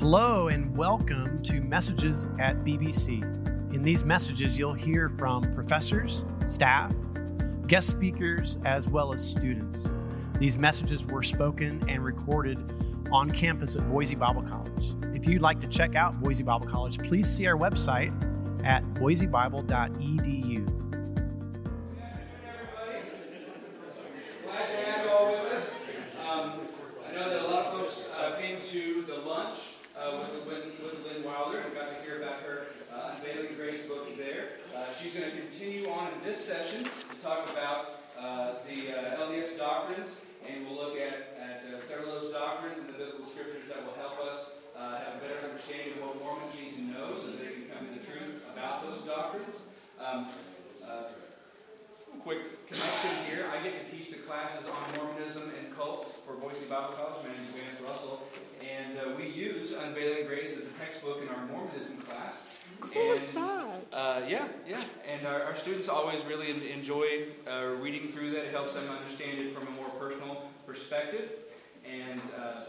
Hello, and welcome to Messages at BBC. In these messages, you'll hear from professors, staff, guest speakers, as well as students. These messages were spoken and recorded on campus at Boise Bible College. If you'd like to check out Boise Bible College, please see our website at boisebible.edu. Glad to have you all with us. Um, I know that a lot of folks uh, came to the lunch uh, with, Lynn, with Lynn Wilder and got to hear about her uh, Unveiling Grace book there. Uh, she's going to continue on in this session to talk about uh, the uh, LDS doctrines, and we'll look at, at uh, several of those doctrines and the biblical scriptures that will help us uh, have a better understanding of what Mormons need to know so that they can come to the truth about those doctrines. Um, uh, quick connection here. I get to teach the classes on Mormonism and cults for Boise Bible College. My name is Vance Russell. And uh, we use Unveiling Grace as a textbook in our Mormonism class. Cool and, that. Uh, yeah, yeah. And our, our students always really enjoy uh, reading through that. It helps them understand it from a more personal perspective. And uh,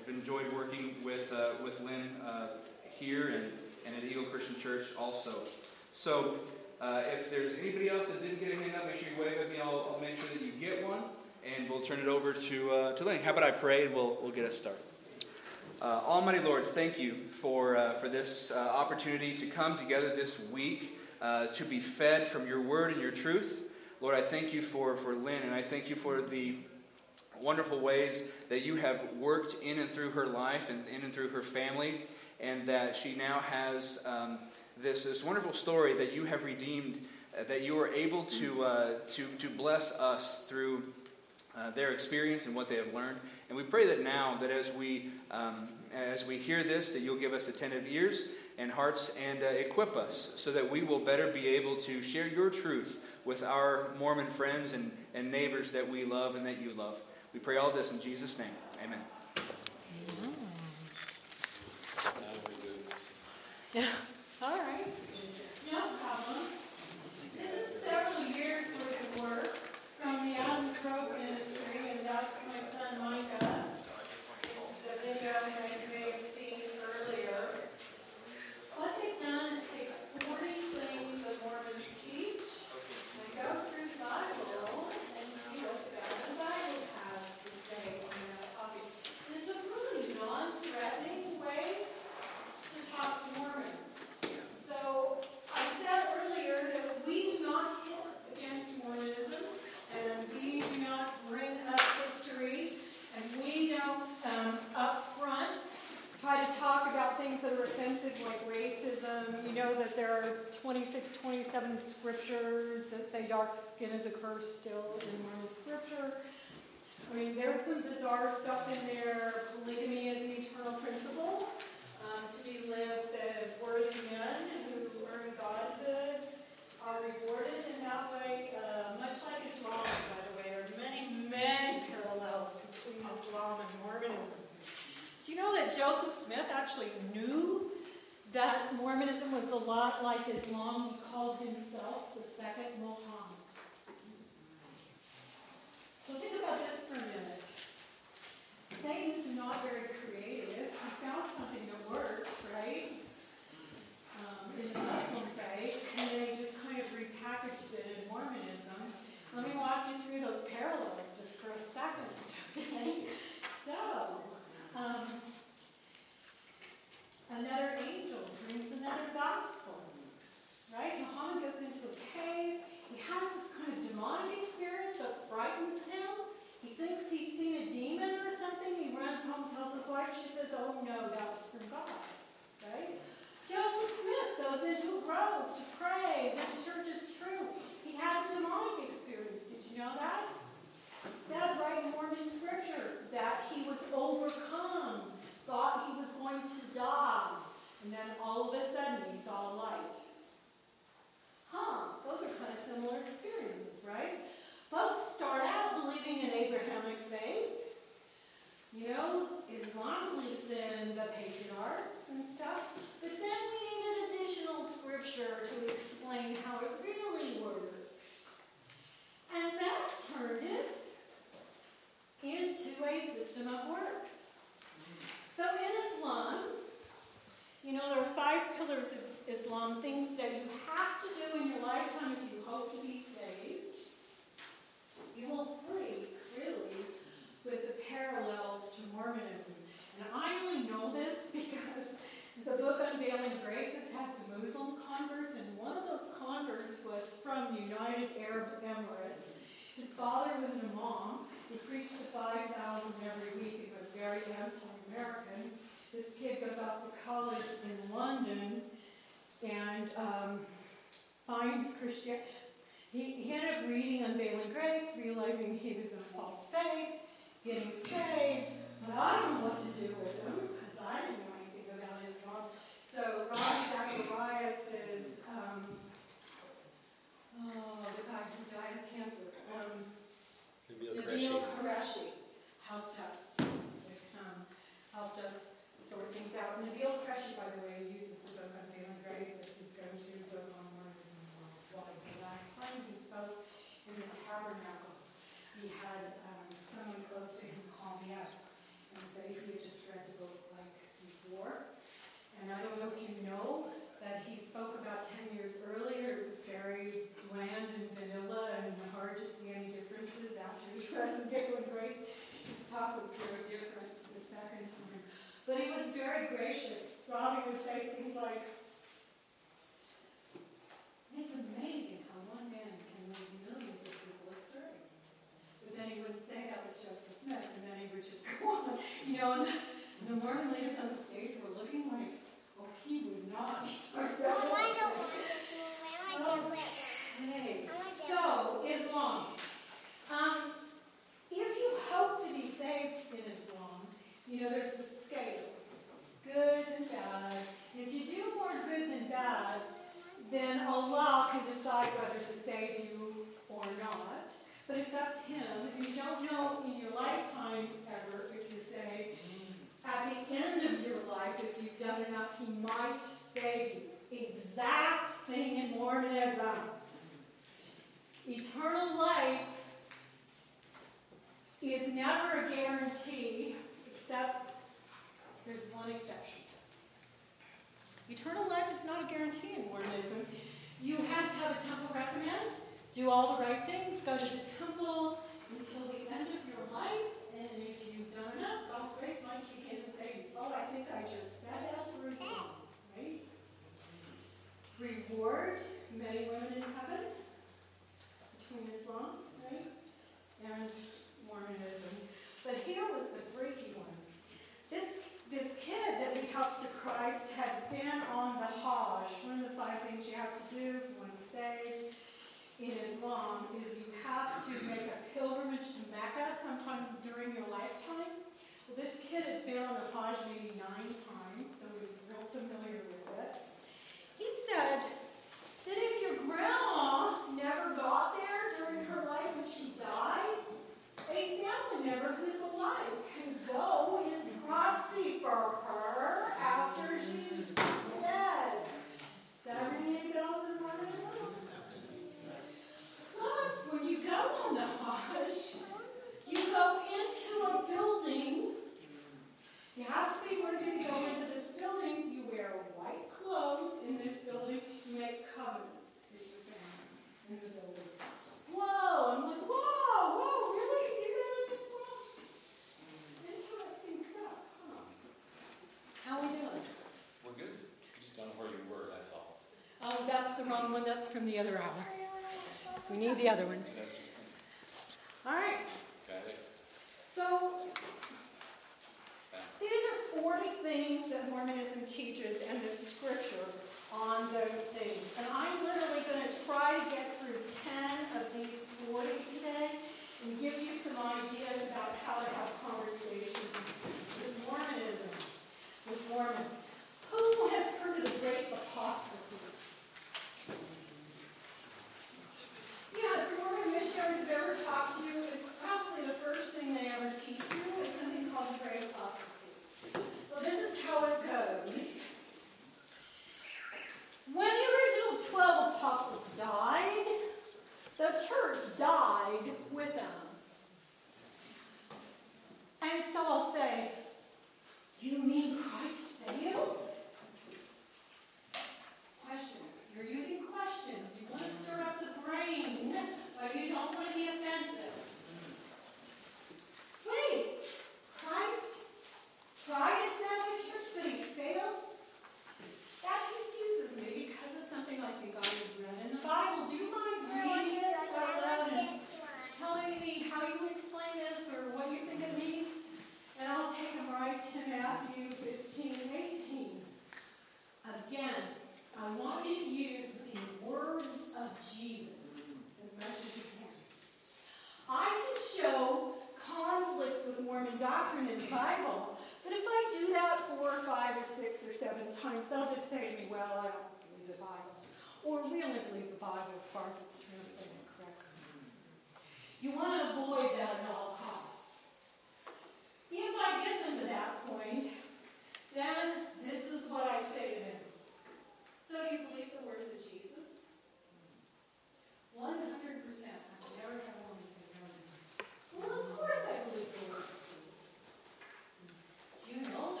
I've enjoyed working with, uh, with Lynn uh, here and, and at Eagle Christian Church also. So uh, if there's anybody else that didn't get a hand up, make sure you wave at me. I'll, I'll make sure that you get one, and we'll turn it over to uh, to Lane. How about I pray and we'll we'll get us started. Uh, Almighty Lord, thank you for uh, for this uh, opportunity to come together this week uh, to be fed from your word and your truth. Lord, I thank you for for Lynn, and I thank you for the wonderful ways that you have worked in and through her life and in and through her family, and that she now has um, this, this wonderful story that you have redeemed, uh, that you are able to, uh, to, to bless us through uh, their experience and what they have learned. And we pray that now, that as we, um, as we hear this, that you'll give us attentive ears and hearts and uh, equip us so that we will better be able to share your truth with our Mormon friends and, and neighbors that we love and that you love. We pray all this in Jesus' name. Amen. Yeah. all right. No problem. This is several years worth of work from the Adams Grove Ministry, and that's my son Micah. The video that you may have seen earlier. What they've done is take 40 things that Mormons teach and go through the Bible and see what the Bible has to say on that topic. And it's a really non-threatening way to talk to Mormons. So I said earlier that we do not hit against Mormonism, and we do not bring up history, and we don't um, up front try to talk about things that are offensive like racism. You know that there are 26, 27 scriptures that say dark skin is a curse still in Mormon scripture. I mean, there's some bizarre stuff in there. Polygamy is an eternal principle um, to be lived that worthy men who earn godhood are rewarded in that way, uh, much like Islam, by the way. There are many, many parallels between Islam and Mormonism. Do you know that Joseph Smith actually knew that Mormonism was a lot like Islam? He called himself the second Muhammad. So think about this for a minute. Satan's not very creative. He found something that works, right? Um, in the Muslim faith, and then he just kind of repackaged it in Mormonism. Let me walk you through those parallels just for a second, okay? So, um, another angel brings another gospel, right? Muhammad goes into a cave. He has this kind of demonic experience that frightens him. He thinks he's seen a demon or something. He runs home, tells his wife. She says, "Oh no, that was from God." Right? Joseph Smith goes into a grove to pray. Which church is true? He has a demonic experience. Did you know that? It says right in Mormon scripture that he was overcome, thought he was going to die, and then all of a sudden he saw a light. Huh, those are kind of similar experiences, right? Both start out believing in Abrahamic faith. You know, Islam believes in the patriarchs and stuff, but then we need an additional scripture to explain how it really works. And that turned it into a system of works. So in Islam, you know, there are five pillars of Islam, things that you have to do in your lifetime if you hope to be saved, you will freak, really, with the parallels to Mormonism. And I only know this because the book Unveiling Grace has had some Muslim converts, and one of those converts was from United Arab Emirates. His father was an imam. He preached to 5,000 every week. He was very anti-American. This kid goes off to college in London and um, finds Christian. He, he ended up reading Unveiling Grace, realizing he was in a false faith, getting saved. But I don't know what to do with him because I didn't know anything about Islam. So Ron Zacharias is um, oh, the guy who died of cancer. Um, Nabil Qureshi. Helped us helped us sort things out. Nabil Qureshi, by the way, uses the book Unveiling Grace as his go-to book on Mormonism worldwide. The last time he spoke in the tabernacle, he had um, someone close to him call me up and say he had just read the book like before. And I don't know if you know that he spoke about 10 years earlier. It was very bland and vanilla and hard to see any differences after he read Unveiling Grace. His talk was very different the second time. But he was very gracious. Ravi would say things like, It's amazing how one man can lead millions of people astray. But then he wouldn't say that was Joseph Smith, and then he would just go on. You know, and the, Mormon leaders on the stage were looking like, oh, he would not be talking about Hey, so, Islam. Um, if you hope to be saved in Islam, you know, there's a scale good and bad. If you do more good than bad, then Allah can decide whether to save you or not. But it's up to Him. And you don't know in your lifetime ever if you say, at the end of your life, if you've done enough, He might save you. Exact thing in Mormonism. Eternal life is never a guarantee, except there's one exception. Eternal life is not a guarantee in Mormonism. You have to have a temple recommend, do all the right things, go to the temple until the end of your life, and if you've done enough, God's grace might kick in and say, Oh, I think I just said that for right? Reward many women in heaven between Islam, right? And Mormonism. But here was the freaky one. This, this kid that we helped to Christ had been on the Hajj. One of the five things you have to do if you want to in Islam is you have to make a pilgrimage to Mecca sometime during your lifetime. Well, this kid had been on the Hajj maybe nine times, so he was real familiar with it. He said that if your grandma never got there during her life when she died, a family member who's alive can go in proxy for her after she's dead. Does that ring any bells in Mormonism? Plus, when you go on the Hajj, you go into a building. You have to be worthy to go into this building. You wear white clothes in this building. You make covenants with your family in the building. Whoa! I'm like, whoa, whoa, really? You do that in Islam? Interesting stuff, huh? How we doing? We're good. Just don't know where you were, that's all. Oh, wrong one. That's from the other hour. We need the other one.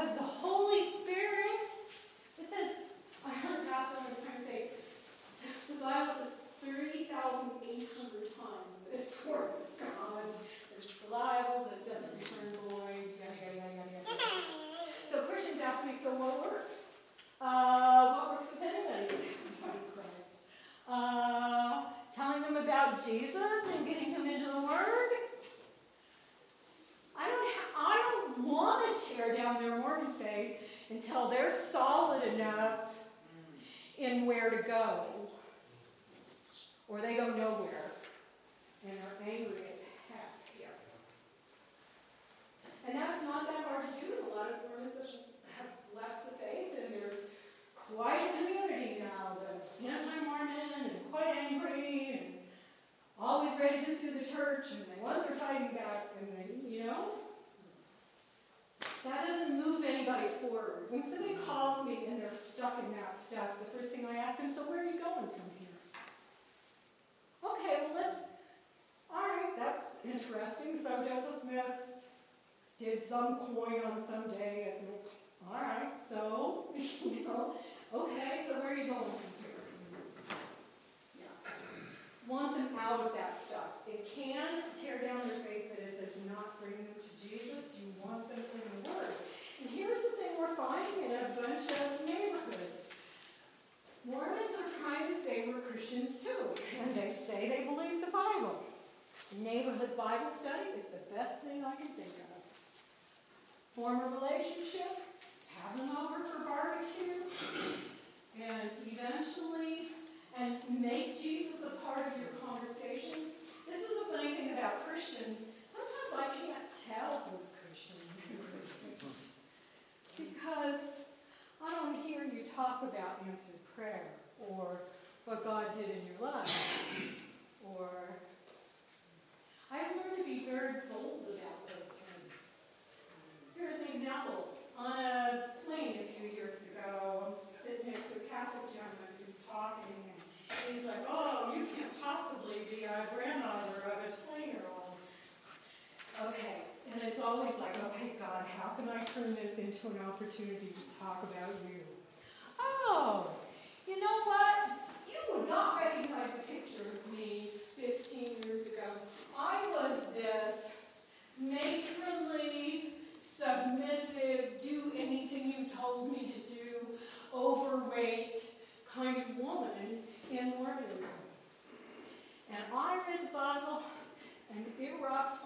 Because the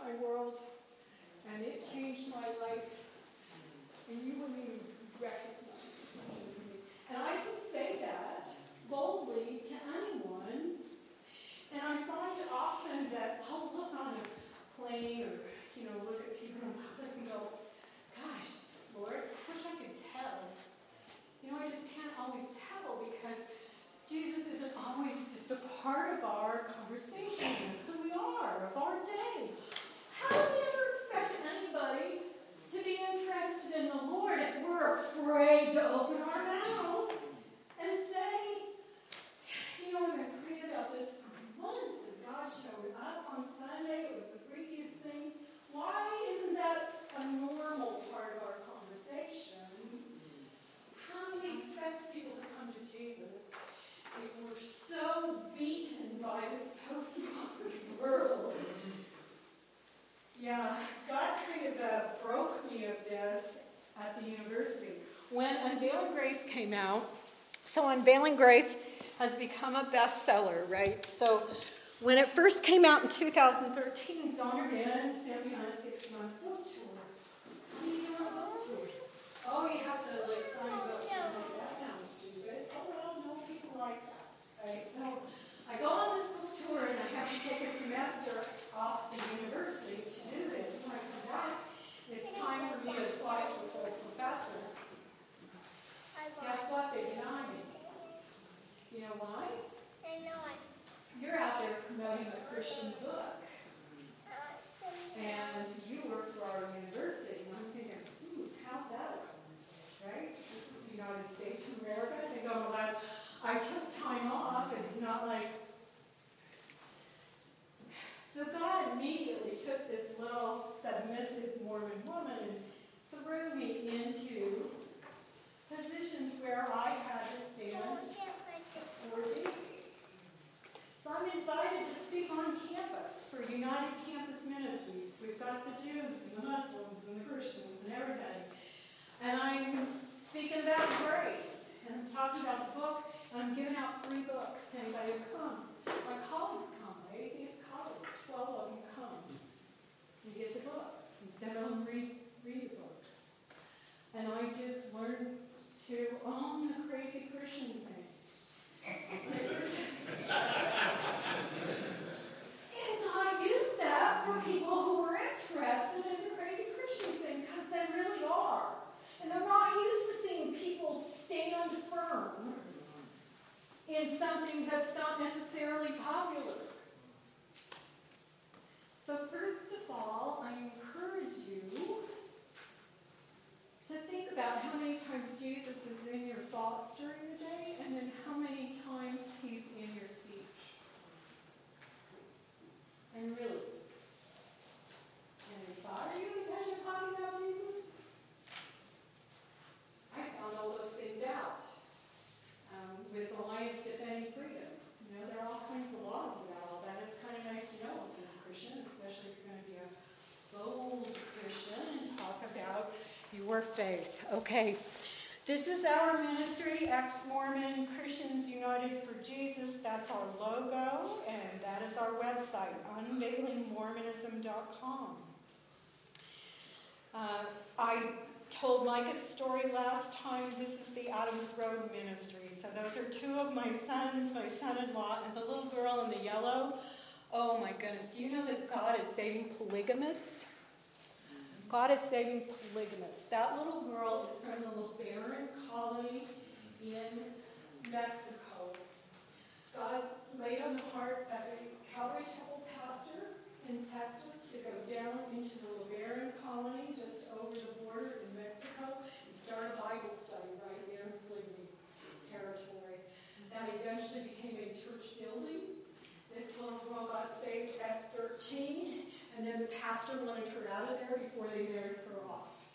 my world, and it changed my life. And you wouldn't even recognize. now. So, Unveiling Grace has become a bestseller, right? So, when it first came out in 2013, your faith. Okay, this is our ministry, Ex Mormon Christians United for Jesus. That's our logo, and that is our website, unveilingmormonism.com. Uh, I told Micah's story last time. This is the Adams Road Ministry. So those are two of my sons, my son-in-law, and the little girl in the yellow. Oh my goodness, do you know that God is saving polygamists? God is saving polygamists. That little girl is from the LeBaron colony in Mexico. God laid on the heart of a Calvary Chapel pastor in Texas to go down into the LeBaron colony just over the border in Mexico and start a Bible study right there in polygamy territory. That eventually became a church building. This little girl got saved at 13, and then the pastor wanted her out of there before they married her off.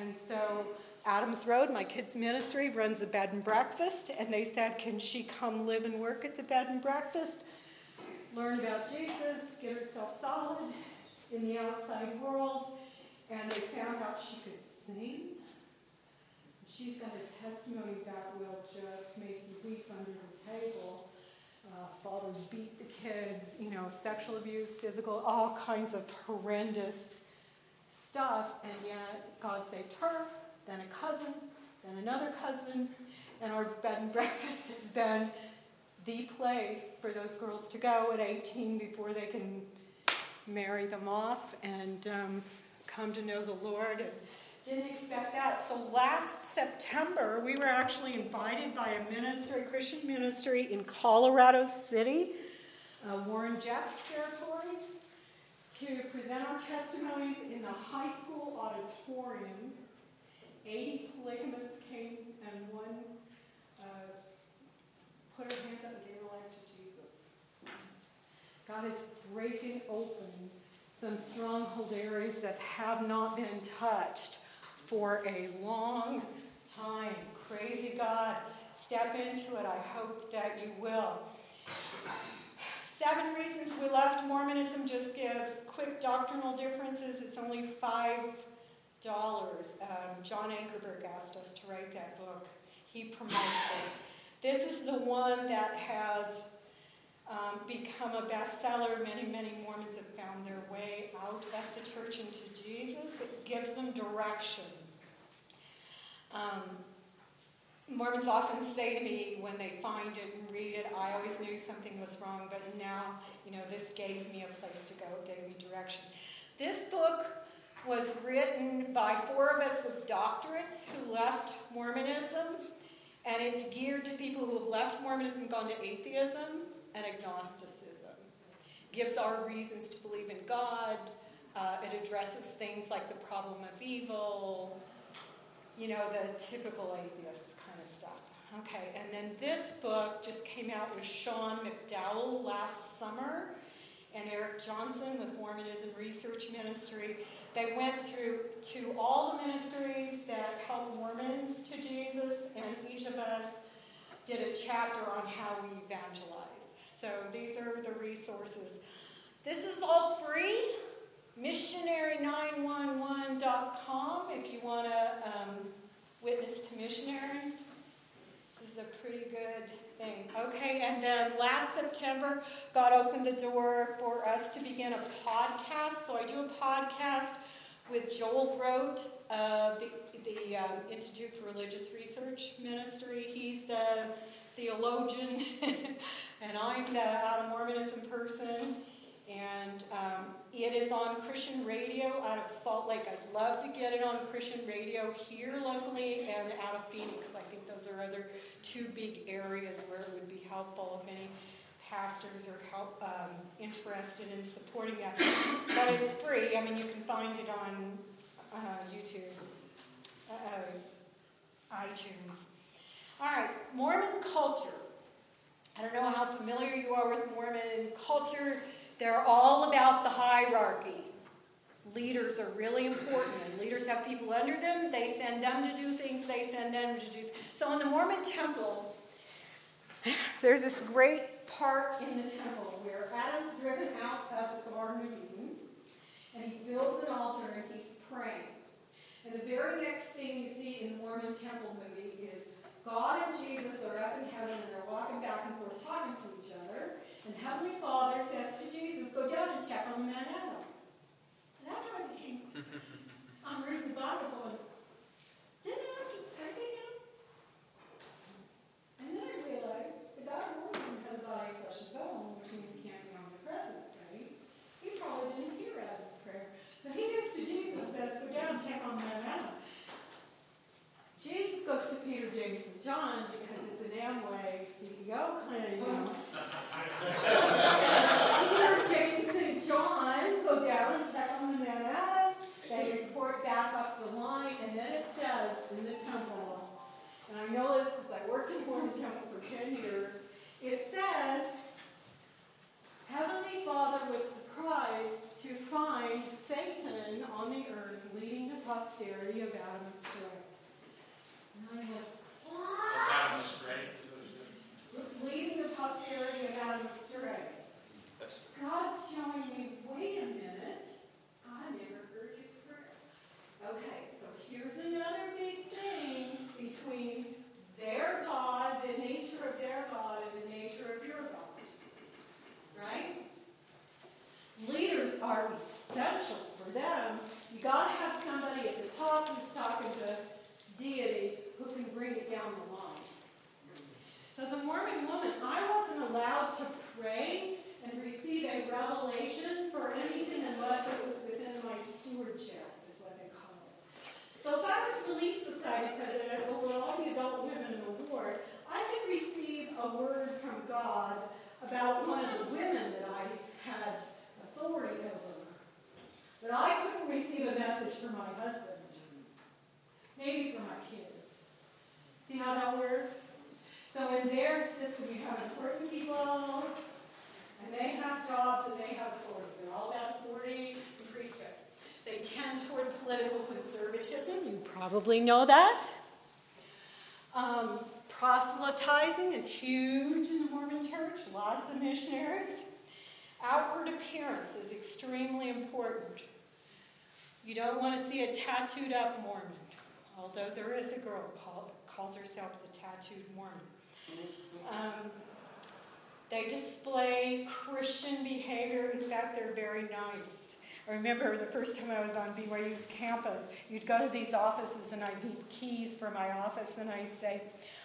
And so Adams Road, my kids' ministry, runs a bed and breakfast, and they said, Can she come live and work at the bed and breakfast? Learn about Jesus, get herself solid in the outside world, and they found out she could sing. She's got a testimony that will just make you weep under the table. Uh, fathers beat the kids, you know, sexual abuse, physical, all kinds of horrendous stuff, and yet God saved her, then a cousin, then another cousin, and our bed and breakfast has been the place for those girls to go at 18 before they can marry them off and um, come to know the Lord. Didn't expect that. So last September, we were actually invited by a ministry, a Christian ministry in Colorado City, uh, Warren Jeffs territory, to present our testimonies in the high school auditorium. 80 polygamists came and one uh, put her hand up and gave her life to Jesus. God is breaking open some stronghold areas that have not been touched for a long time. Crazy God, step into it. I hope that you will. Seven reasons we left Mormonism just gives quick doctrinal differences. It's only five dollars. Um, John Ankerberg asked us to write that book. He promotes it. This is the one that has um, become a bestseller. Many, many Mormons have found their way out of the church into Jesus. It gives them direction. Um, Mormons often say to me when they find it and read it, I always knew something was wrong, but now, you know, this gave me a place to go, gave me direction. This book was written by four of us with doctorates who left Mormonism, and it's geared to people who have left Mormonism, gone to atheism and agnosticism. Gives our reasons to believe in God. Uh, it addresses things like the problem of evil, you know, the typical atheist kind of stuff. Okay, and then this book just came out with Sean McDowell last summer and Eric Johnson with Mormonism Research Ministry. They went through to all the ministries that help Mormons to Jesus, and each of us did a chapter on how we evangelize. So these are the resources. This is all free. Missionary911.com if you want to um, witness to missionaries. This is a pretty good thing. Okay, and then last September, God opened the door for us to begin a podcast. So I do a podcast with Joel Groat of the, the um, Institute for Religious Research Ministry. He's the theologian, and I'm the out of Mormonism person. And um, it is on Christian radio out of Salt Lake. I'd love to get it on Christian radio here locally and out of Phoenix. I think those are other two big areas where it would be helpful if any pastors are help, um, interested in supporting that. But it's free. I mean, you can find it on uh, YouTube, uh, iTunes. All right, Mormon culture. I don't know how familiar you are with Mormon culture. They're all about the hierarchy. Leaders are really important, and leaders have people under them. They send them to do things, they send them to do. So in the Mormon temple, there's this great part in the temple where Adam's driven out of the Garden of Eden, and he builds an altar and he's praying. And the very next thing you see in the Mormon temple movie is God and Jesus are up in heaven and they're walking back and forth talking to each other. And Heavenly Father says to Jesus, Go down and check on the man Adam. And after I became, I'm reading the Bible going, Didn't I? just pray to him? And then I realized the God of wasn't the body, flesh, and bone, which means he can't be omnipresent, right? He probably didn't hear Adam's prayer. So he goes to Jesus says, Go down and check on the man Adam. Jesus goes to Peter, James, and John because it's an Amway CEO kind of, you know. James and John, go down and check on the man. They report back up the line, and then it says in the temple, and I know this because I worked in Mormon Temple for 10 years, it says, Heavenly Father was surprised to find Satan on the earth leading the posterity of Adam astray. And I went, Adam astray. Posterity of Adam astray. That's God's showing me, wait a minute, I never heard his prayer. Okay, so here's another big thing between their God, the nature of their God, and the nature of your God. Right? Leaders are essential for them. You gotta have somebody at the top who's talking to deity who can bring it down the line. As a Mormon woman, I wasn't allowed to pray and receive a revelation for anything unless it was within my stewardship, is what they call it. So if I was Relief Society president over all the adult women in the ward, I could receive a word from God about one of the women that I had authority over. But I couldn't receive a message for my husband. Maybe for my kids. See how that works? So in their system, you have important people, and they have jobs and they have authority. They're all about authority and priesthood. They tend toward political conservatism. You probably know that. Um, proselytizing is huge in the Mormon church, lots of missionaries. Outward appearance is extremely important. You don't want to see a tattooed up Mormon, although there is a girl called, calls herself the tattooed Mormon. Um, they display Christian behavior. In fact, they're very nice. I remember the first time I was on BYU's campus, you'd go to these offices and I'd need keys for my office, and I'd say,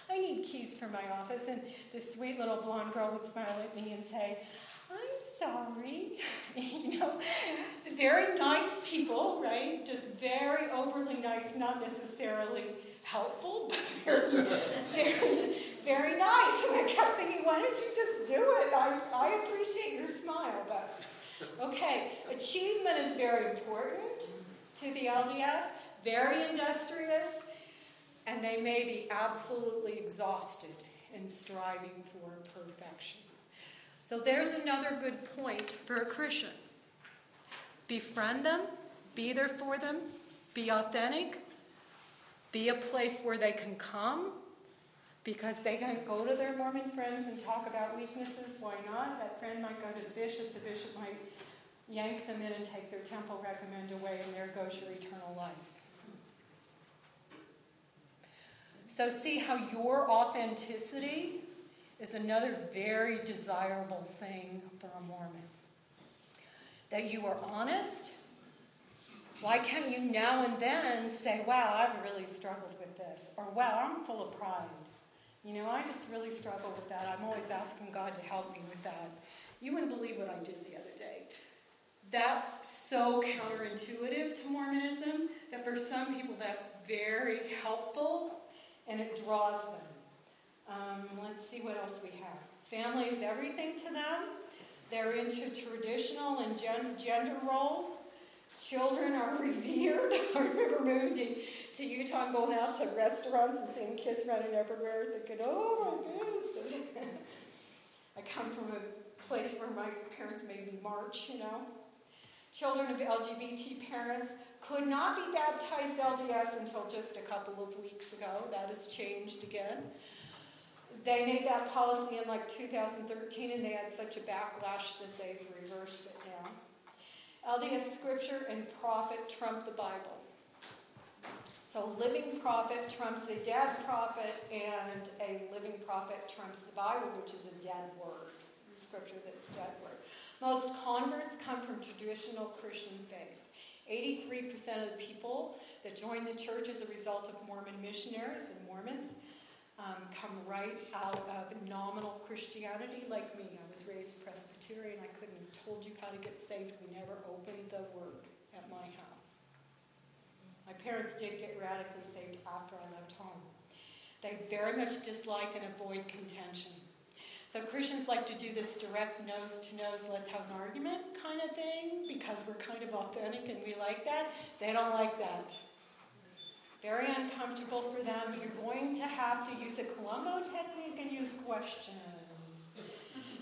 I need keys for my office. And this sweet little blonde girl would smile at me and say, I'm sorry. you know, very nice people, right? Just very overly nice, not necessarily helpful, but very, very, very nice. And I kept thinking, why don't you just do it? I, I appreciate your smile, but okay. Achievement is very important to the LDS, very industrious, and they may be absolutely exhausted in striving for perfection. So there's another good point for a Christian. Befriend them, be there for them, be authentic, be a place where they can come because they can go to their Mormon friends and talk about weaknesses. Why not? That friend might go to the bishop, the bishop might yank them in and take their temple recommend away, and there goes your eternal life. So, see how your authenticity is another very desirable thing for a Mormon. That you are honest. Why can't you now and then say, wow, I've really struggled with this? Or, wow, I'm full of pride. You know, I just really struggle with that. I'm always asking God to help me with that. You wouldn't believe what I did the other day. That's so counterintuitive to Mormonism that for some people that's very helpful and it draws them. Um, let's see what else we have. Family is everything to them. They're into traditional and gen- gender roles. Children are revered. I remember moving to, to Utah and going out to restaurants and seeing kids running everywhere, thinking, oh my goodness. I come from a place where my parents made me march, you know. Children of LGBT parents could not be baptized LDS until just a couple of weeks ago. That has changed again. They made that policy in like 2013 and they had such a backlash that they've reversed it LDS scripture and prophet trump the Bible. So, living prophet trumps a dead prophet, and a living prophet trumps the Bible, which is a dead word, scripture that's dead word. Most converts come from traditional Christian faith. 83% of the people that join the church as a result of Mormon missionaries and Mormons um, come right out of nominal Christianity, like me. I was raised Presbyterian. I couldn't have told you how to get saved. We never opened the Word at my house. My parents did get radically saved after I left home. They very much dislike and avoid contention. So Christians like to do this direct nose to nose, let's have an argument kind of thing because we're kind of authentic and we like that. They don't like that. Very uncomfortable for them. You're going to have to use a Columbo technique and use questions.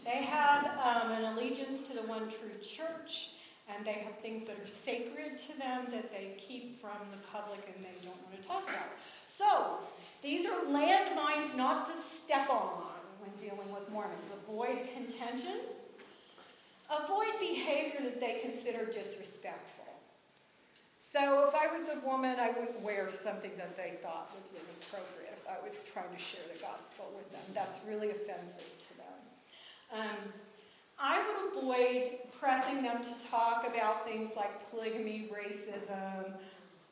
They have um, an allegiance to the one true church, and they have things that are sacred to them that they keep from the public and they don't want to talk about. So, these are landmines not to step on when dealing with Mormons. Avoid contention. Avoid behavior that they consider disrespectful. So if I was a woman, I wouldn't wear something that they thought was inappropriate if I was trying to share the gospel with them. That's really offensive to them. Um, I would avoid pressing them to talk about things like polygamy, racism,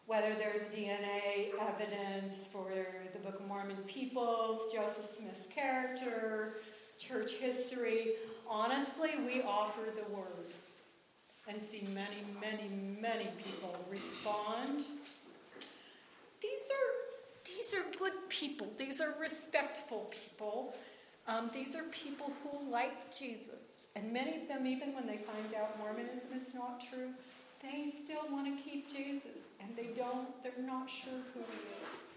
whether there's DNA evidence for the Book of Mormon peoples, Joseph Smith's character, church history. Honestly, we offer the word and see many, many, many people respond. These are, these are good people. These are respectful people. Um, these are people who like Jesus. And many of them, even when they find out Mormonism is not true, they still want to keep Jesus. And they don't, they're not sure who he is.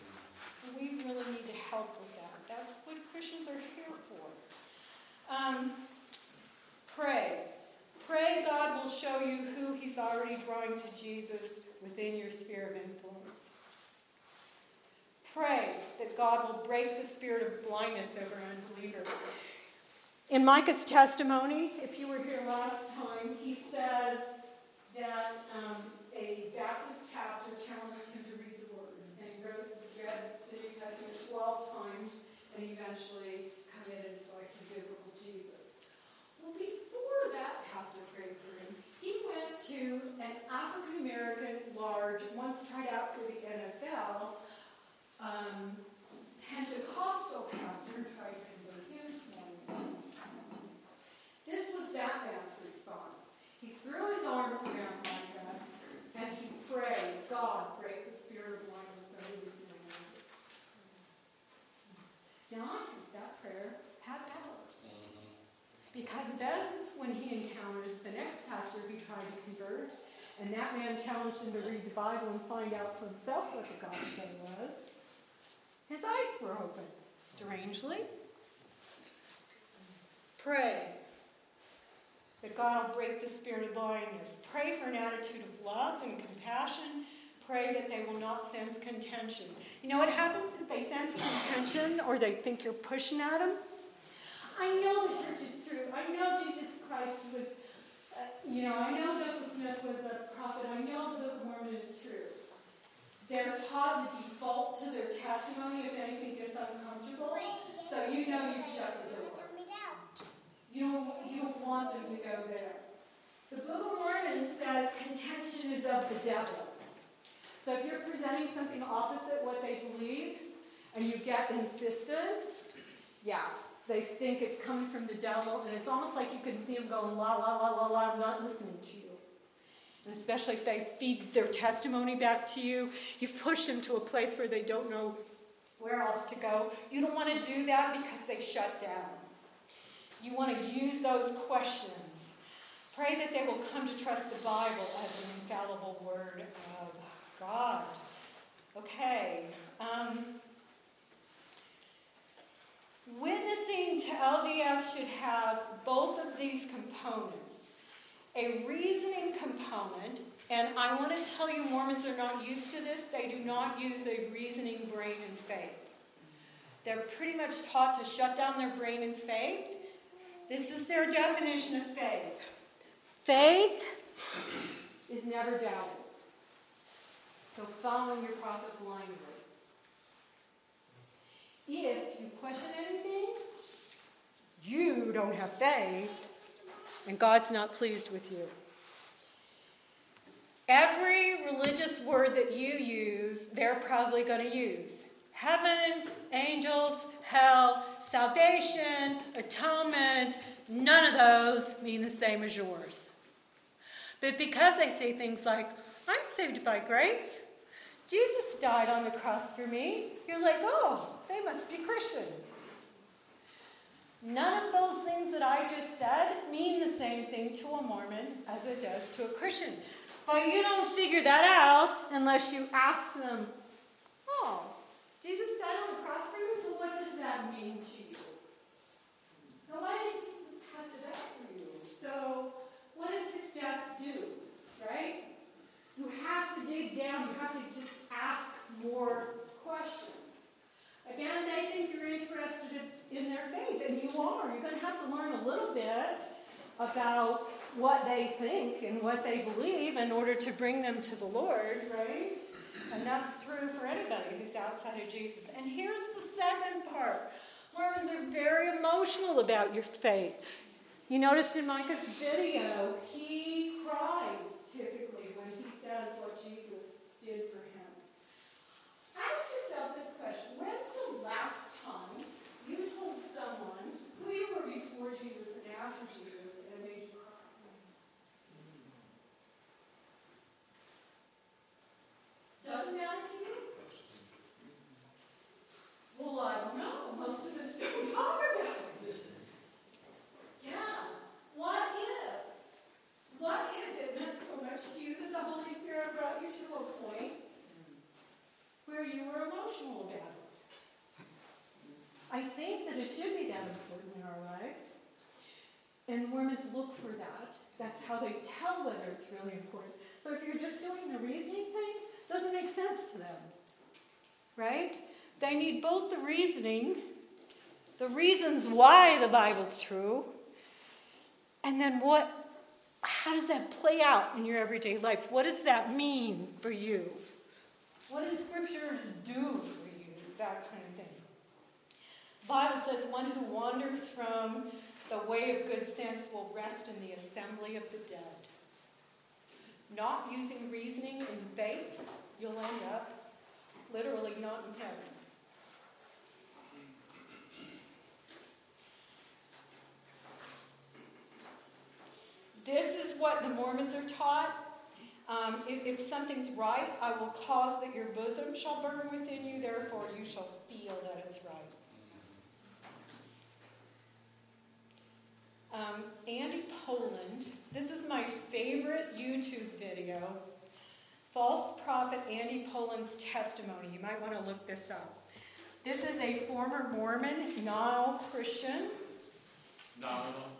We really need to help with that. That's what Christians are here for. Um, pray. Pray God will show you who He's already drawing to Jesus within your sphere of influence. Pray that God will break the spirit of blindness over unbelievers. In Micah's testimony, if you were here last time, he says that um, a Baptist pastor challenged him to read the Word. And he wrote, read the New Testament 12 times, and he eventually committed his life to biblical Jesus. Well, before that pastor prayed for him, he went to an African American large, once tried out for the NFL, um, Pentecostal pastor and tried to convert him to Mormonism. This was that man's response. He threw his arms around Micah and he prayed, God, break the spirit of blindness over this young man. Now, I think that prayer had power. Because then, when he encountered the next pastor he tried to convert, and that man challenged him to read the Bible and find out for himself what the gospel was, his eyes were open. Strangely. Pray that God will break the spirit of blindness. Pray for an attitude of love and compassion. Pray that they will not sense contention. You know what happens if they sense contention or they think you're pushing at them? I know the church is true. I know Jesus Christ was, uh, you know, I know Joseph Smith was a prophet. I know the Book of Mormon is true. They're taught to default to their testimony if anything gets uncomfortable. So you know you've shut the door. You don't, you don't want them to go there. The Book of Mormon says contention is of the devil. So if you're presenting something opposite what they believe and you get insistent, yeah, they think it's coming from the devil, and it's almost like you can see them going, la, la, la, la, la, I'm not listening to you. And especially if they feed their testimony back to you, you've pushed them to a place where they don't know where else to go. You don't want to do that because they shut down. You want to use those questions. Pray that they will come to trust the Bible as an infallible word of God. Okay. Um, witnessing to LDS should have both of these components a reasoning component, and I want to tell you, Mormons are not used to this. They do not use a reasoning brain and faith. They're pretty much taught to shut down their brain and faith. This is their definition of faith. Faith is never doubted. So following your prophet blindly. If you question anything, you don't have faith, and God's not pleased with you. Every religious word that you use, they're probably going to use. Heaven, angels, hell, salvation, atonement, none of those mean the same as yours. But because they say things like, I'm saved by grace, Jesus died on the cross for me, you're like, oh, they must be Christian. None of those things that I just said mean the same thing to a Mormon as it does to a Christian. But you don't figure that out unless you ask them, oh, Jesus died on the cross for you, so what does that mean to you? So why did Jesus have to die for you? So what does his death do? Right? You have to dig down, you have to just ask more questions. Again, they think you're interested in their faith, and you are. You're going to have to learn a little bit about what they think and what they believe in order to bring them to the Lord, right? And that's true for anybody who's outside of Jesus. And here's the second part Mormons are very emotional about your faith. You noticed in Micah's video, he cries typically when he says what Jesus did for him. Ask yourself this question When's the last time you told someone who you were before Jesus and after Jesus and it made you cry? Doesn't matter to you? Well, I don't know. Most of us don't talk about it. Yeah. What if? What if it meant so much to you that the Holy Spirit brought you to a point where you were emotional about it? I think that it should be that important in our lives. And Mormons look for that. That's how they tell whether it's really important. So if you're just doing the reasoning thing, it doesn't make sense to them. Right? They need both the reasoning, the reasons why the Bible's true, and then what how does that play out in your everyday life? What does that mean for you? What does scriptures do for you? That kind of thing. The Bible says one who wanders from the way of good sense will rest in the assembly of the dead. Not using reasoning and faith, you'll end up literally not in heaven. This is what the Mormons are taught. Um, if, if, something's right, I will cause that your bosom shall burn within you, therefore you shall feel that it's right. Um, Andy Poland, this is my favorite YouTube video. False prophet Andy Poland's testimony. You might want to look this up. This is a former Mormon, now Christian. Nominal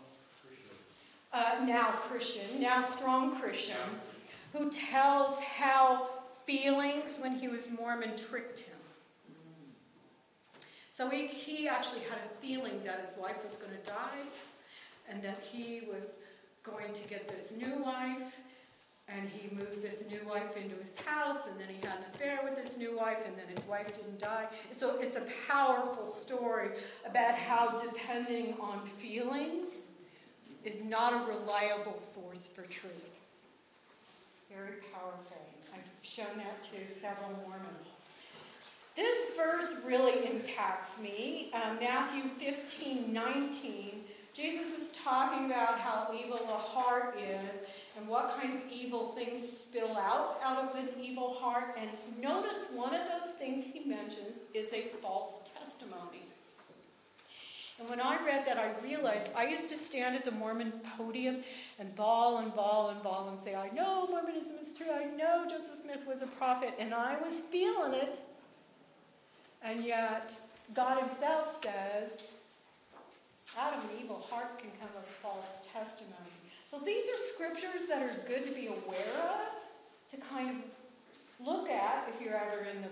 uh, now Christian, now strong Christian, who tells how feelings when he was Mormon tricked him. So he, he actually had a feeling that his wife was going to die and that he was going to get this new wife. And he moved this new wife into his house, and then he had an affair with this new wife, and then his wife didn't die. It's a, it's a powerful story about how depending on feelings is not a reliable source for truth. Very powerful. I've shown that to several Mormons. This verse really impacts me. Um, Matthew 15 19. Jesus is talking about how evil a heart is and what kind of evil things spill out out of an evil heart. And notice one of those things he mentions is a false testimony. And when I read that, I realized I used to stand at the Mormon podium and bawl and bawl and bawl and say, I know Mormonism is true. I know Joseph Smith was a prophet. And I was feeling it. And yet, God Himself says, out of an evil heart can come a false testimony. So these are scriptures that are good to be aware of, to kind of look at if you're ever in them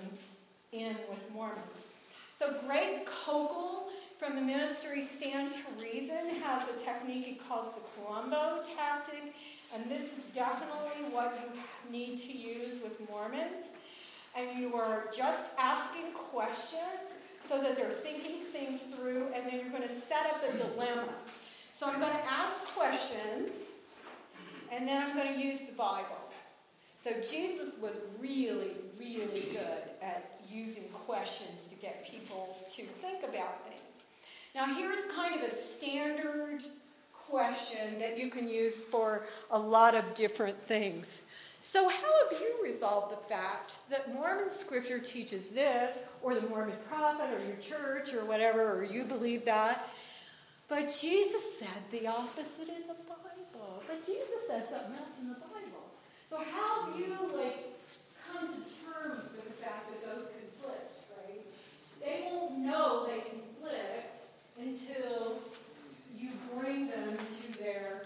in with Mormons. So Greg Koukl from the ministry Stand to Reason has a technique he calls the Columbo tactic, and this is definitely what you need to use with Mormons. And you are just asking questions so that they're thinking things through, and then you're going to set up a dilemma. So I'm going to ask questions, and then I'm going to use the Bible. So Jesus was really, really good at using questions to get people to think about things. Now, here's kind of a standard question that you can use for a lot of different things. So, how have you resolved the fact that Mormon scripture teaches this, or the Mormon prophet, or your church, or whatever, or you believe that? But Jesus said the opposite in the Bible. But Jesus said something else in the Bible. So how have you like come to terms with the fact that those conflict, right? They won't know they conflict until you bring them to their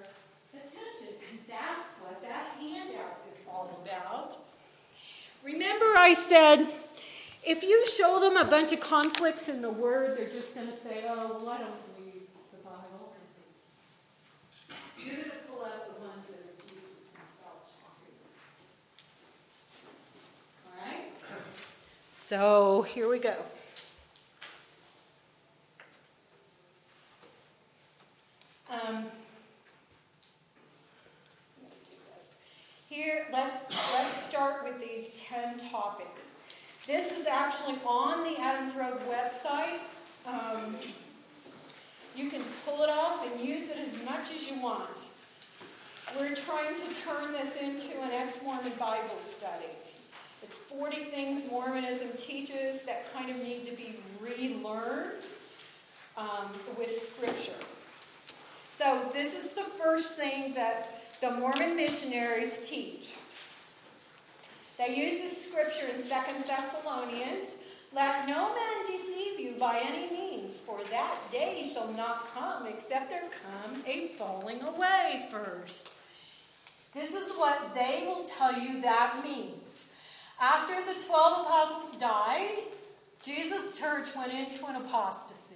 attention. And that's what that handout is all about. Remember, I said if you show them a bunch of conflicts in the Word, they're just going to say, oh, well, I don't believe the Bible. You're going to pull out the ones that are Jesus himself talking. All right? So here we go. Um, here, let's let's start with these ten topics. This is actually on the Adams Road website. Um, you can pull it off and use it as much as you want. We're trying to turn this into an ex Mormon Bible study. It's 40 things Mormonism teaches that kind of need to be relearned um, with Scripture. So, this is the first thing that the Mormon missionaries teach. They use this scripture in Second Thessalonians Let no man deceive you by any means, for that day shall not come except there come a falling away first. This is what they will tell you that means. After the 12 apostles died, Jesus' church went into an apostasy.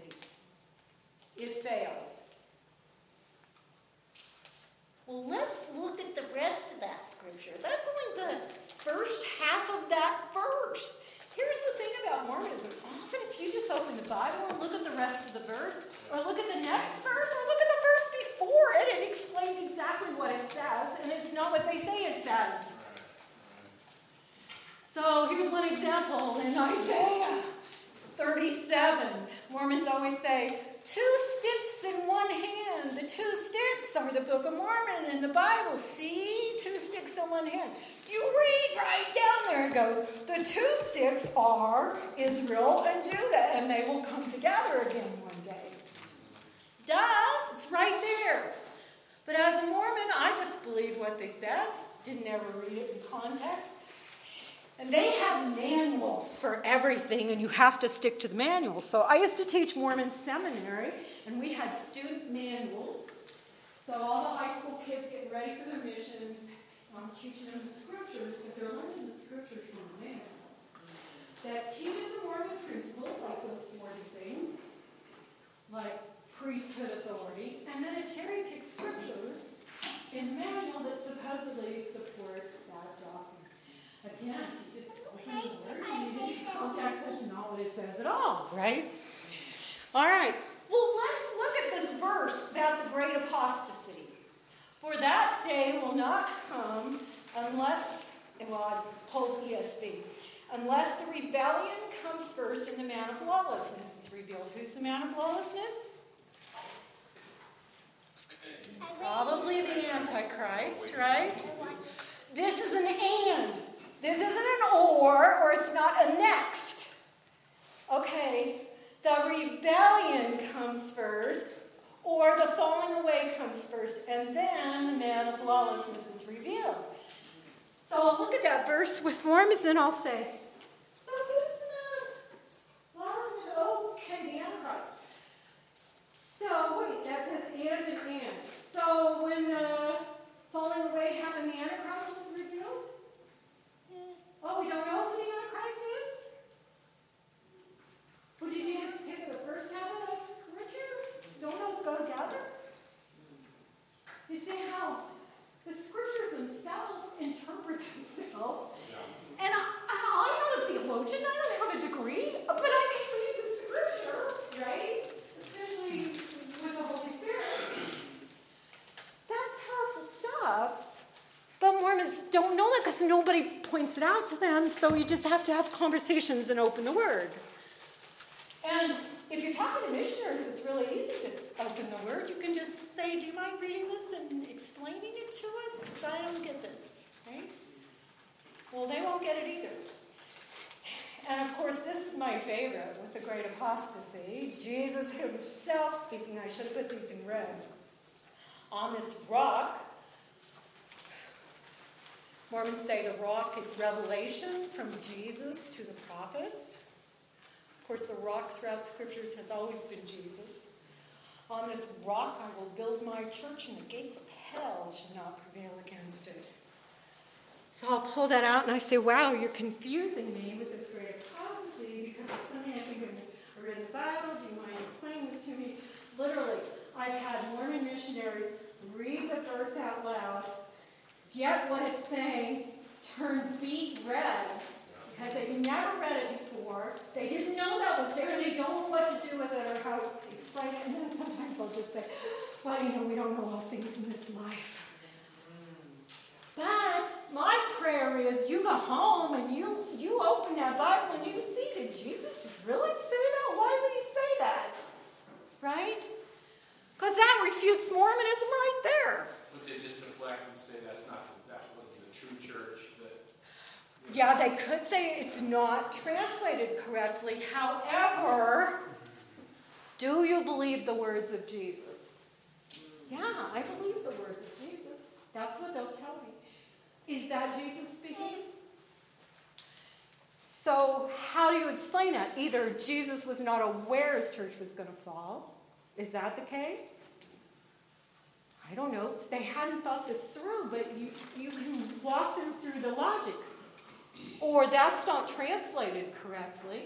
It failed. Well, let's look at the rest of that scripture. That's only the first half of that verse. Here's the thing about Mormonism. Often, if you just open the Bible and look at the rest of the verse, or look at the next verse, or look at the verse before it, it explains exactly what it says, and it's not what they say it says. So here's one example in Isaiah 37. Mormons always say, two sticks in one hand. The two sticks are the Book of Mormon and the Bible. See? Two sticks in one hand. You read right down there, it goes, the two sticks are Israel and Judah, and they will come together again one day. Duh, it's right there. But as a Mormon, I just believe what they said, didn't ever read it in context. And they have manuals for everything, and you have to stick to the manuals. So I used to teach Mormon seminary, and we had student manuals. So all the high school kids getting ready for their missions, I'm teaching them the scriptures, but they're learning the scriptures from a manual that teaches the Mormon principle, like those 40 things, like priesthood authority, and then it cherry picks scriptures in the manual that supposedly support that doctrine. Again, you Context is not what it says at all, right? All right. Well, let's look at this verse about the great apostasy. For that day will not come unless, well, I pulled ESV, unless the rebellion comes first and the man of lawlessness is revealed. Who's the man of lawlessness? Probably the Antichrist, right? This is an and. This isn't an or, or it's not a next. Okay, the rebellion comes first, or the falling away comes first, and then the man of lawlessness is revealed. So I'll look at that verse with Mormons and I'll say, so who's the man of lawlessness? Okay, the Antichrist. So wait, that says and and and. So when the falling away happened, the Antichrist was revealed? Oh, we don't know who the Antichrist is? Well, did you just pick the first half of that scripture? Don't those go together? You see how the scriptures themselves interpret themselves. And I, I am a theologian, I don't have a degree, but I can read the scripture, right? Especially with the Holy Spirit. That's powerful stuff. But Don't know that because nobody points it out to them, so you just have to have conversations and open the Word. And if you're talking to missionaries, it's really easy to open the Word. You can just say, Do you mind reading this and explaining it to us? Because I don't get this, right? Well, they won't get it either. And of course, this is my favorite with the great apostasy. Jesus himself speaking. I should have put these in red. On this rock, Mormons say the rock is revelation from Jesus to the prophets. Of course, the rock throughout scriptures has always been Jesus. On this rock I will build my church, and the gates of hell shall not prevail against it. So I'll pull that out and I say, wow, you're confusing me with this great apostasy because it's something I think I read in the Bible. Do you mind explaining this to me? Literally, I've had Mormon missionaries read the verse out loud, get what it's saying, turn beet red because they've never read it before. They didn't know that was there. They don't know what to do with it or how to explain it. And then sometimes I'll just say, well, you know, we don't know all things in this life. But my prayer is you go home and you, you open that Bible and you see, did Jesus really say that? Why would he say that? Right? Because that refutes Mormonism right there. Would they just deflect and say that's not, that wasn't the true church? That, Yeah, they could say it's not translated correctly. However, do you believe the words of Jesus? Mm. Yeah, I believe the words of Jesus. That's what they'll tell me. Is that Jesus speaking? So, how do you explain that? Either Jesus was not aware his church was going to fall. Is that the case? I don't know. If they hadn't thought this through, but you, you can walk them through the logic. Or that's not translated correctly.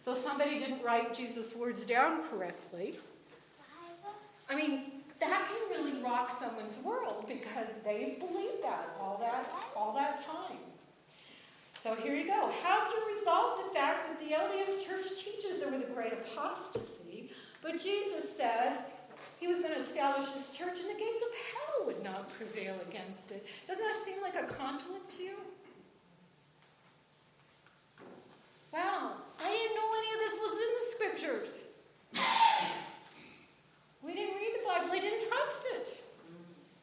So somebody didn't write Jesus' words down correctly. I mean, that can really rock someone's world because they've believed that all that all that time. So here you go. How do you resolve the fact that the LDS Church teaches there was a great apostasy, but Jesus said he was going to establish his church and the gates of hell would not prevail against it? Doesn't that seem like a conflict to you? Wow, I didn't know any of this was in the scriptures. We didn't read the Bible, they didn't trust it.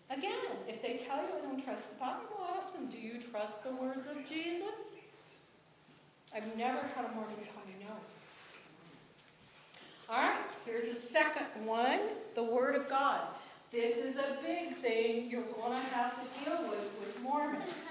Again, if they tell you I don't trust the Bible, ask them, do you trust the words of Jesus? I've never had a Mormon tell me no. All right, here's the second one the Word of God. This is a big thing you're going to have to deal with with Mormons.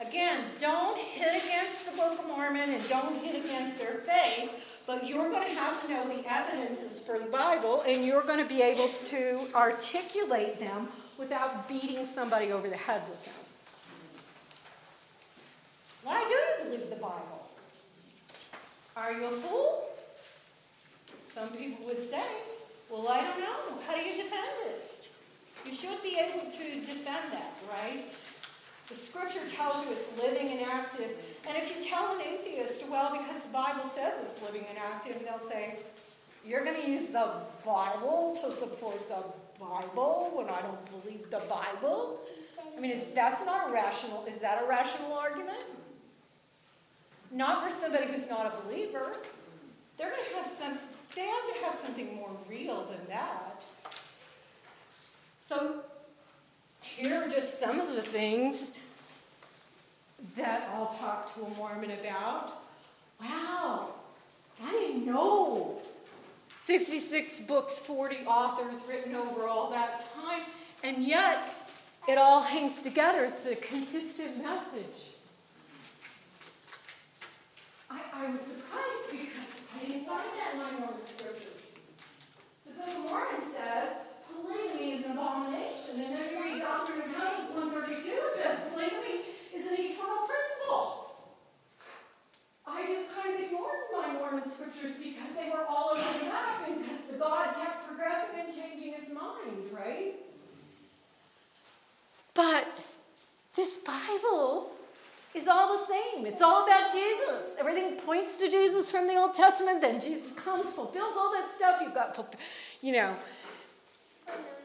Again, don't hit against the Book of Mormon and don't hit against their faith, but you're going to have to know the evidences for the Bible and you're going to be able to articulate them without beating somebody over the head with them. Why do you believe the Bible? Are you a fool? Some people would say, well, I don't know. How do you defend it? You should be able to defend that, right? The scripture tells you it's living and active. And if you tell an atheist, well, because the Bible says it's living and active, they'll say, you're going to use the Bible to support the Bible when I don't believe the Bible? I mean, is, that's not a rational, is that a rational argument? Not for somebody who's not a believer. They're going to have some, they have to have something more real than that. So, here are just some of the things that I'll talk to a Mormon about. Wow, I didn't know. 66 books, 40 authors written over all that time, and yet it all hangs together. It's a consistent message. I, I was surprised because Didn't find that in my Mormon scriptures. The Book of Mormon says polygamy is an abomination, and then you read Doctrine and Covenants 132, it says polygamy is an eternal principle. I just kind of ignored my Mormon scriptures because they were all over the map and because the God kept progressing and changing his mind, right? But this Bible is all the same. It's all about Jesus. Everything points to Jesus from the Old Testament. Then Jesus comes, fulfills all that stuff. You've got, you know,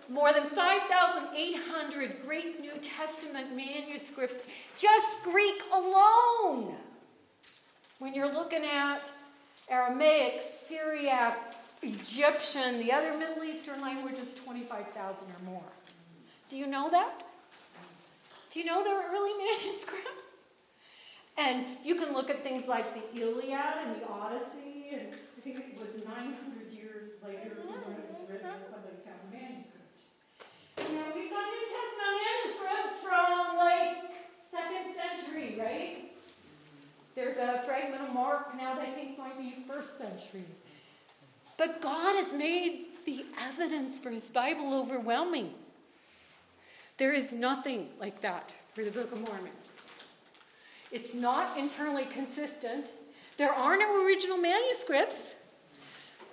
more than 5,800 Greek New Testament manuscripts, just Greek alone. When you're looking at Aramaic, Syriac, Egyptian, the other Middle Eastern languages, 25,000 or more. Do you know that? Do you know there are early manuscripts? And you can look at things like the Iliad and the Odyssey, and I think it was 900 years later when it was written, somebody found a manuscript. And then we've got New Testament manuscripts from like second century, right? There's a fragment of Mark now that I think might be first century. But God has made the evidence for his Bible overwhelming. There is nothing like that for the Book of Mormon. It's not internally consistent. There are no original manuscripts.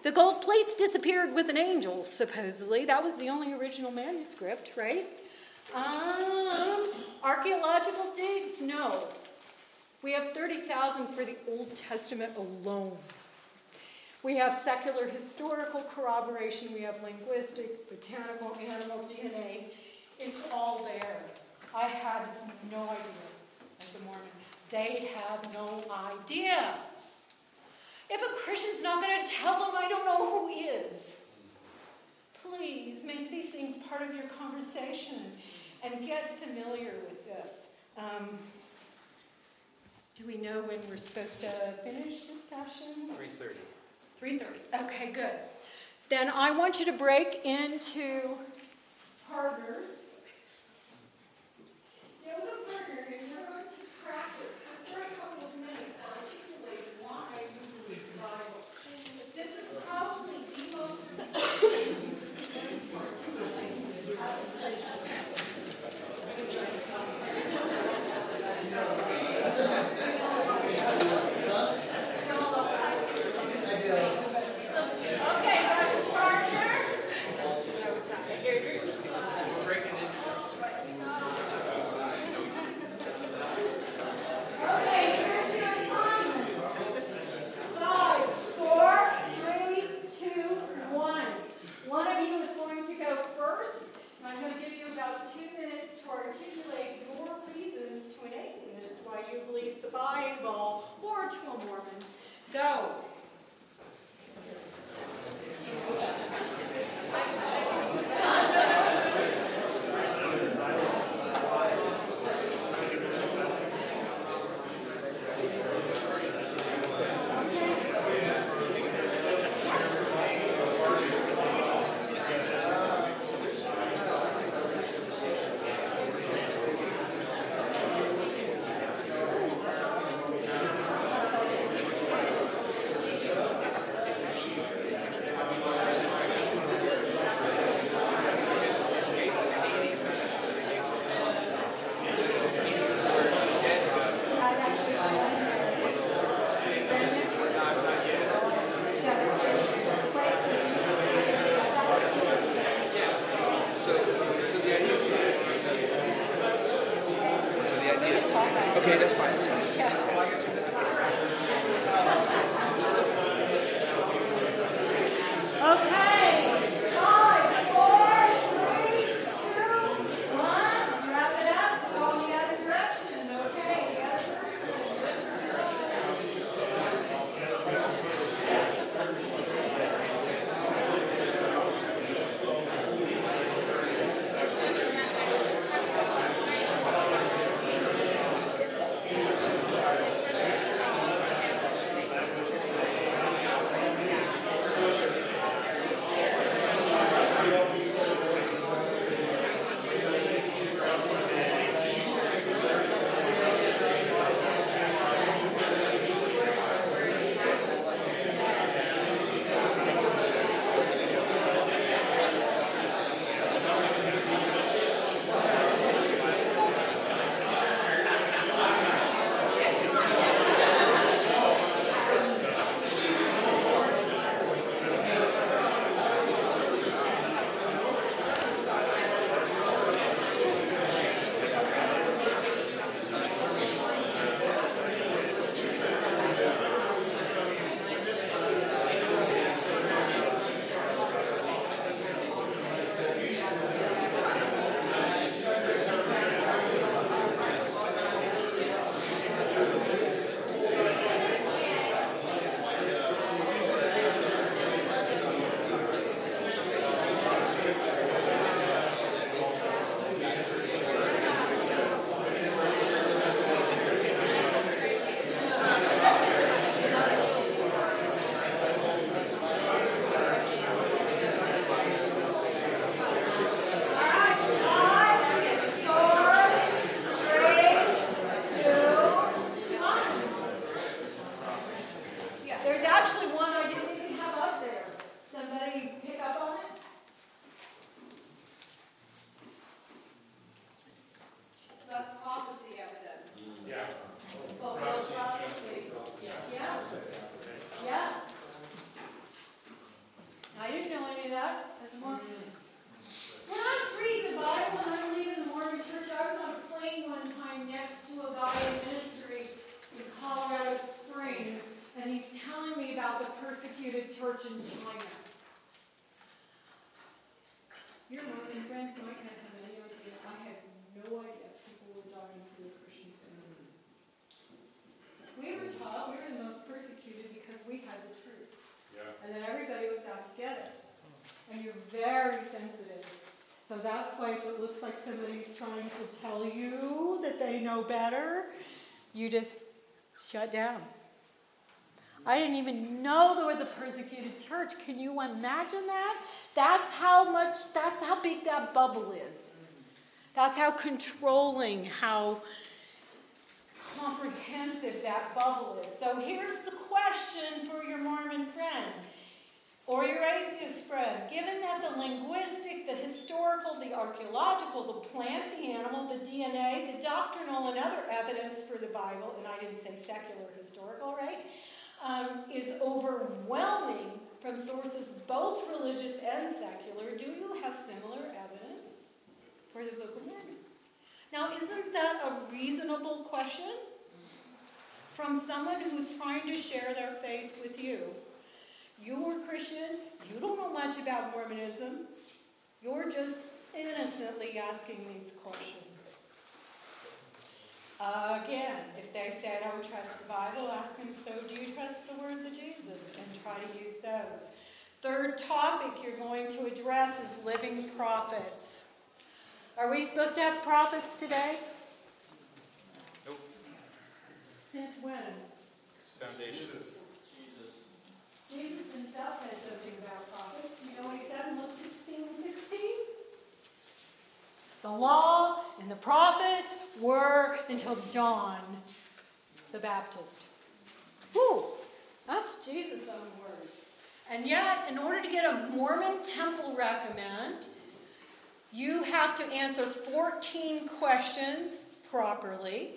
The gold plates disappeared with an angel, supposedly. That was the only original manuscript, right? Um, archaeological digs? No. We have 30,000 for the Old Testament alone. We have secular historical corroboration. We have linguistic, botanical, animal DNA. It's all there. I had no idea as a Mormon. They have no idea. If a Christian's not going to tell them, I don't know who he is. Please make these things part of your conversation and get familiar with this. Um, do we know when we're supposed to finish this session? 3.30. 3.30. Okay, good. Then I want you to break into partners. Get with a partner and you're going to practice just for a couple of minutes articulate why you believe the Bible. This is probably the most important Okay, guys, partner. Okay, here's your assignment. Five, four, three, two, one. One of you is going to go first. and I'm going to give you about two minutes to articulate your reasons to an atheist why you believe the Bible or to a Mormon. Go. You just shut down. I didn't even know there was a persecuted church. Can you imagine that? That's how much, that's how big that bubble is. That's how controlling, how comprehensive that bubble is. So here's the question for your Mormon friend or your atheist friend. Given that the linguistic, the historical, the archaeological, the plant, the animal, the DNA, the doctrinal, and other evidence for the Bible, and I didn't say secular historical, right? um, is overwhelming from sources both religious and secular, do you have similar evidence for the Book of Mormon? Now, isn't that a reasonable question from someone who's trying to share their faith with you? You're a Christian, you don't know much about Mormonism, you're just innocently asking these questions. Again, if they say, I don't trust the Bible, ask them, so do you trust the words of Jesus? And try to use those. Third topic you're going to address is living prophets. Are we supposed to have prophets today? Nope. Since when? Foundation. Jesus himself said something about prophets. Do you know what he said in Luke 16 and 16? The law and the prophets were until John the Baptist. Whew, that's Jesus' own words. And yet, in order to get a Mormon temple recommend, you have to answer 14 questions properly.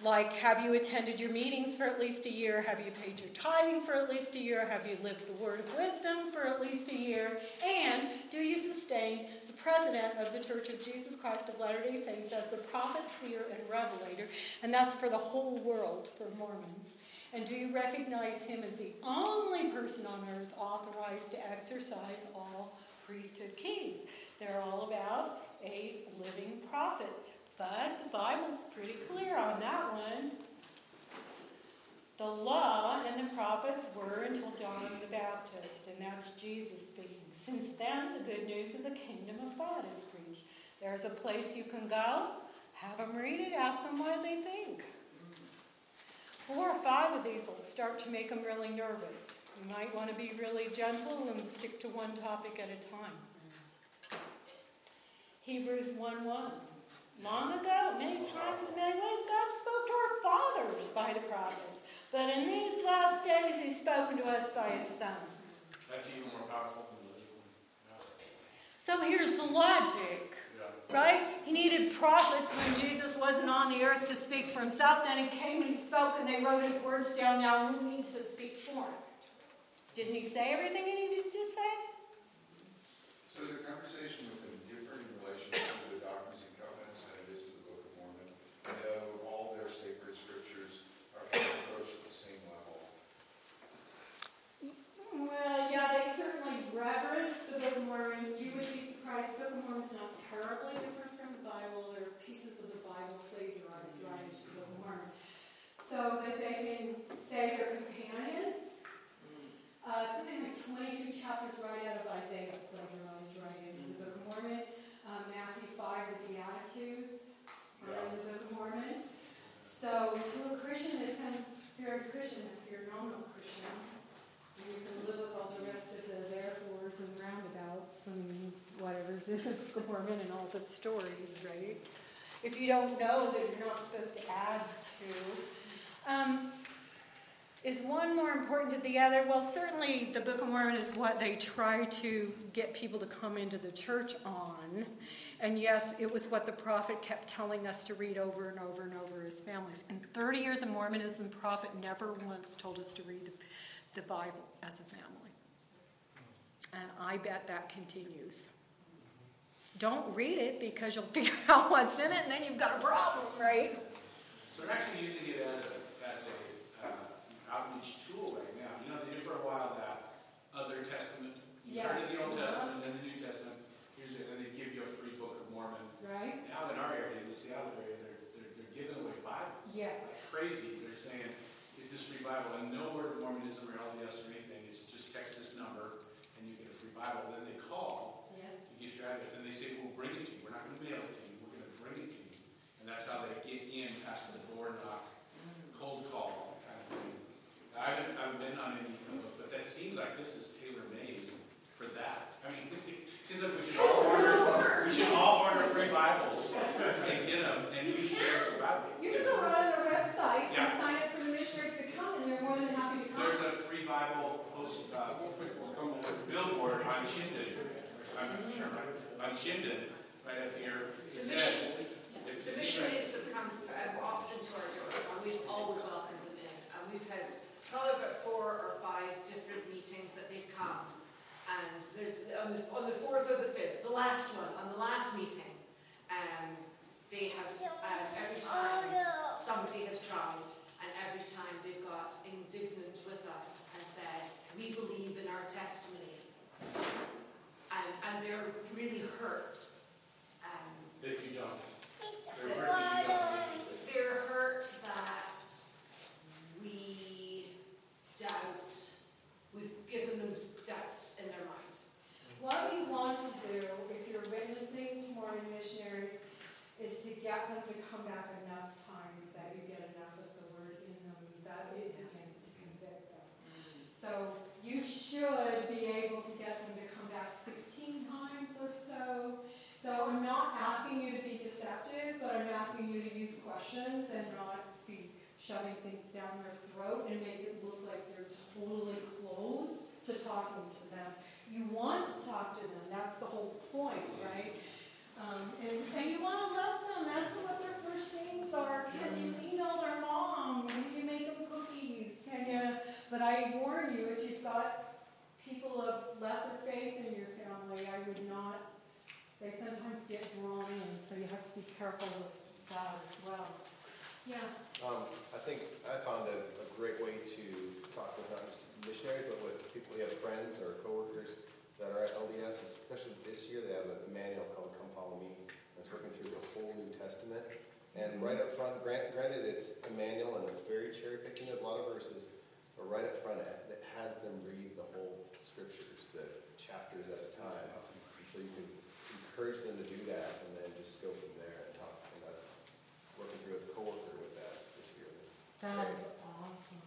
Like, have you attended your meetings for at least a year? Have you paid your tithing for at least a year? Have you lived the word of wisdom for at least a year? And do you sustain the president of the Church of Jesus Christ of Latter day Saints as the prophet, seer, and revelator? And that's for the whole world for Mormons. And do you recognize him as the only person on earth authorized to exercise all priesthood keys? They're all about a living prophet. But the Bible's pretty clear on that one. The law and the prophets were until John the Baptist, and that's Jesus speaking. Since then, the good news of the kingdom of God is preached. There's a place you can go, have them read it, ask them what they think. Four or five of these will start to make them really nervous. You might want to be really gentle and stick to one topic at a time. Hebrews 1 1. Long ago, many times in many ways, God spoke to our fathers by the prophets. But in these last days, He's spoken to us by His Son. That's even more powerful than the yeah. So here's the logic, Yeah. right? He needed prophets when Jesus wasn't on the earth to speak for Himself. Then He came and He spoke, and they wrote His words down. Now, who needs to speak for Him? Didn't He say everything He needed to say? So is the conversation with them different in relation to the doctrines and covenants than it is to the Book of Mormon? I know all their sacred scriptures are kind of approached at the same level. Well, yeah, they certainly reverence the Book of Mormon. You would be surprised. The Book of Mormon's not terribly different from the Bible. There are pieces of the Bible plagiarized right into the Book of Mormon. So that they can they're companions. Uh, something like 22 chapters right out of Isaiah plagiarized right into the Book of Mormon. Uh, Matthew 5, the Beatitudes, are in the Book of Mormon. So to a Christian, it sounds very Christian if you're a Christian. And you can live with all the rest of the therefores and roundabouts and whatever, the Book of Mormon and all the stories, right? If you don't know that you're not supposed to add to. Um, is one more important than the other? Well, certainly the Book of Mormon is what they try to get people to come into the church on. And yes, it was what the prophet kept telling us to read over and over and over as families. In 30 years of Mormonism, the prophet never once told us to read the, the Bible as a family. And I bet that continues. Don't read it because you'll figure out what's in it and then you've got a problem, right? So they're actually using it as a, each tool right now. You know, they did for a while that other testament. You yes. heard of the Old Testament and the New Testament. Here's it, and they give you a free Book of Mormon. Right. Now in our area, in the Seattle area, they're, they're, they're giving away Bibles. Yes. Like crazy. They're saying, get this free Bible. And no Word of Mormonism or LDS or anything. It's just text this number and you get a free Bible. Then they call. Yes. You get your address. And they say, we'll bring it to you. We're not going to mail it to you. We're going to bring it to you. And that's how they get in past the door knock, mm. cold call, I haven't, I haven't been on any of those, but that seems like this is tailor-made for that. I mean, it seems like we should all order, we should all order free Bibles and get them and use their Bible. You can go right on their website and sign up for the missionaries to come, and they're more than happy to come. There's a free Bible post, uh, billboard on Shindig, I'm not sure, on Shindig, right up here. It says, The missionaries have come uh, often to our door, and we've always welcomed them in. And we've had probably about four or five different meetings that they've come. And there's, on the, on the fourth or the fifth, the last one, on the last meeting, um, they have, uh, every time somebody has tried, and every time they've got indignant with us and said, we believe in our testimony. And, and they're really hurt. Um, that you don't. They're hurt that they're hurt that we doubt, we've given them doubts in their mind. Mm-hmm. What we want to do, if you're witnessing to Mormon missionaries, is to get them to come back enough times that you get enough of the word in them that it begins to convict them. Mm-hmm. So you should be able to get them to come back 16 times or so. So I'm not asking you to be deceptive, but I'm asking you to use questions and not shoving things down their throat and make it look like you're totally closed to talking to them. You want to talk to them, that's the whole point, right? Um, and, and you want to love them, that's what their first names are. Can you email their mom? Can you make them cookies? Can you? But I warn you, if you've got people of lesser faith in your family, I would not, they sometimes get drawn in, so you have to be careful with that as well. Yeah. Um, I think I found a, a great way to talk with not just missionaries, but with people who have friends or coworkers that are at LDS, especially this year, they have a manual called Come Follow Me. That's working through the whole New Testament. And right up front, grant, granted, it's a manual and it's very cherry picking of a lot of verses, but right up front, it, has them read the whole scriptures, the chapters at a time. And so you can encourage them to do that and then just go from there and talk. And I'm working through with year. That is awesome.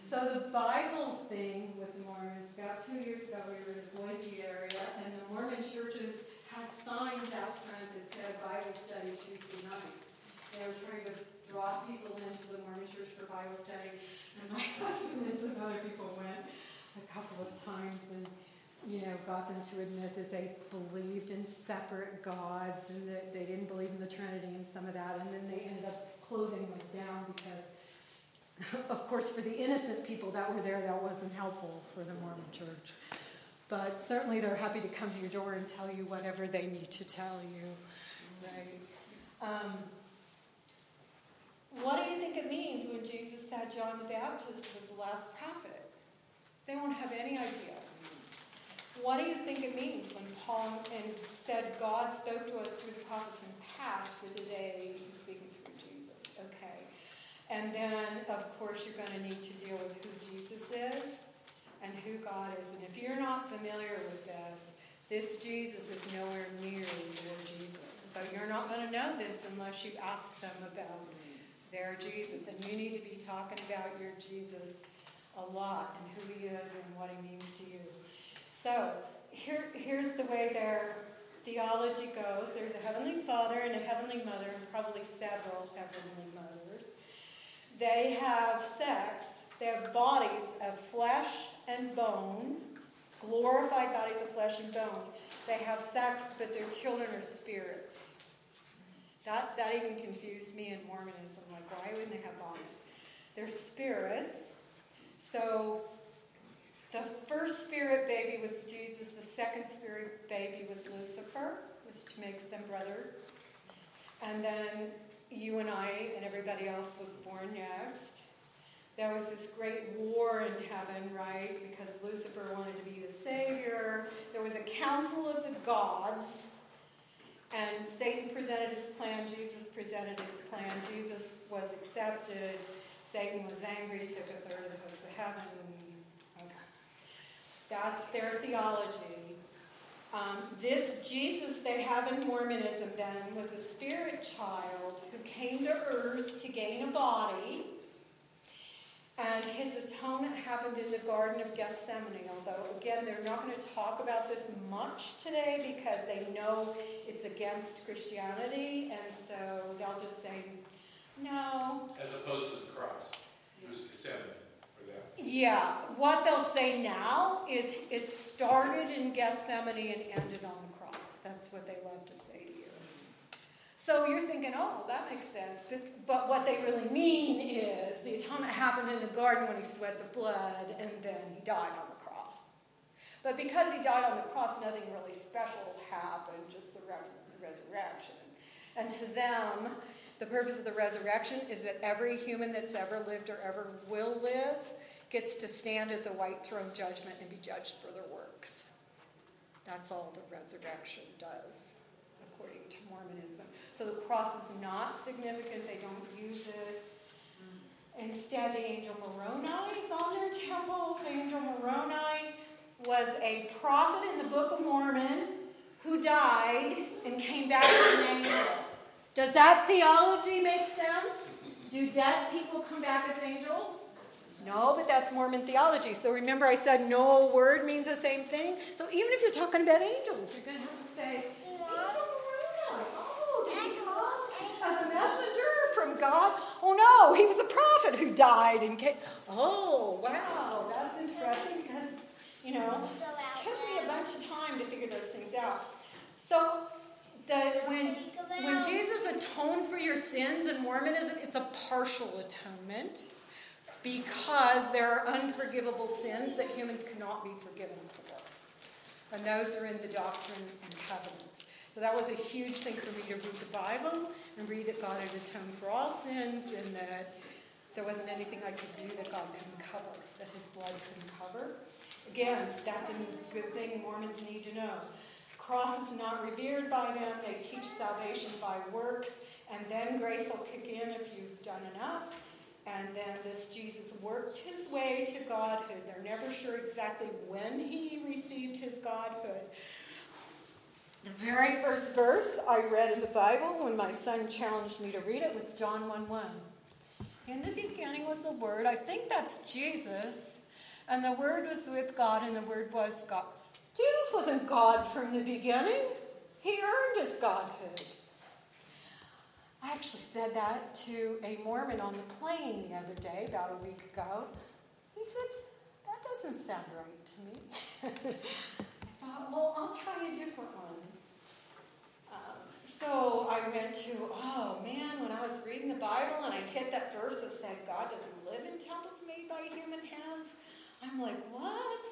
So the Bible thing with the Mormons, about two years ago, we were in the Boise area, and the Mormon churches had signs out front that said Bible study Tuesday nights. They were trying to draw people into the Mormon church for Bible study, and my husband and some other people went a couple of times and you know, got them to admit that they believed in separate gods and that they didn't believe in the Trinity and some of that, and then they ended up closing us down because of course, for the innocent people that were there, that wasn't helpful for the Mormon church. But certainly they're happy to come to your door and tell you whatever they need to tell you. Right? Um, what do you think it means when Jesus said John the Baptist was the last prophet? They won't have any idea. What do you think it means when Paul said God spoke to us through the prophets in the past, but today he's speaking to. And then, of course, you're going to need to deal with who Jesus is and who God is. And if you're not familiar with this, this Jesus is nowhere near your Jesus. But you're not going to know this unless you ask them about their Jesus. And you need to be talking about your Jesus a lot and who he is and what he means to you. So, here, here's the way their theology goes there's a heavenly father and a heavenly mother, and probably several heavenly mothers. They have sex, they have bodies of flesh and bone, glorified bodies of flesh and bone. They have sex, but their children are spirits. That, that even confused me in Mormonism. Like, why wouldn't they have bodies? They're spirits. So, the first spirit baby was Jesus, the second spirit baby was Lucifer, which makes them brother. And then you and I and everybody else was born next. There was this great war in heaven, right? Because Lucifer wanted to be the savior. There was a council of the gods. And Satan presented his plan, Jesus presented his plan. Jesus was accepted. Satan was angry, took a third of the hosts of heaven. Okay. That's their theology. Um, this Jesus they have in Mormonism then was a spirit child who came to earth to gain a body. And his atonement happened in the Garden of Gethsemane, although, again, they're not going to talk about this much today because they know it's against Christianity, and so they'll just say, no. As opposed to the cross. It was Gethsemane. Yeah, what they'll say now is it started in Gethsemane and ended on the cross. That's what they love to say to you. So you're thinking, oh, that makes sense. But, but what they really mean is the atonement happened in the garden when he sweat the blood and then he died on the cross. But because he died on the cross, nothing really special happened, just the resurrection. And to them, the purpose of the resurrection is that every human that's ever lived or ever will live gets to stand at the white throne judgment and be judged for their works. That's all the resurrection does, according to Mormonism. So the cross is not significant, they don't use it. Instead, the angel Moroni is on their temples. Angel Moroni was a prophet in the Book of Mormon who died and came back as an angel. Does that theology make sense? Do dead people come back as angels? No, but that's Mormon theology. So remember, I said no word means the same thing. So even if you're talking about angels, you're going to have to say, as a messenger from God? Oh no, he was a prophet who died and came. Oh, wow, that's interesting because, you know, it took me a bunch of time to figure those things out. So, the, when, when Jesus atoned for your sins in Mormonism, it's a partial atonement because there are unforgivable sins that humans cannot be forgiven for. And those are in the Doctrine and Covenants. So that was a huge thing for me to read the Bible and read that God had atoned for all sins and that there wasn't anything I could do that God couldn't cover, that his blood couldn't cover. Again, that's a good thing Mormons need to know. Cross is not revered by them. They teach salvation by works, and then grace will kick in if you've done enough. And then this Jesus worked his way to godhood. They're never sure exactly when he received his godhood. The very first verse I read in the Bible when my son challenged me to read it was John 1 1. In the beginning was the Word. I think that's Jesus. And the Word was with God, and the Word was God. Jesus wasn't God from the beginning, He earned his Godhood. I actually said that to a Mormon on the plane the other day, about a week ago. He said, That doesn't sound right to me. I thought, Well, I'll try a different one. Um, so I went to, oh man, when I was reading the Bible and I hit that verse that said God doesn't live in temples made by human hands, I'm like, what?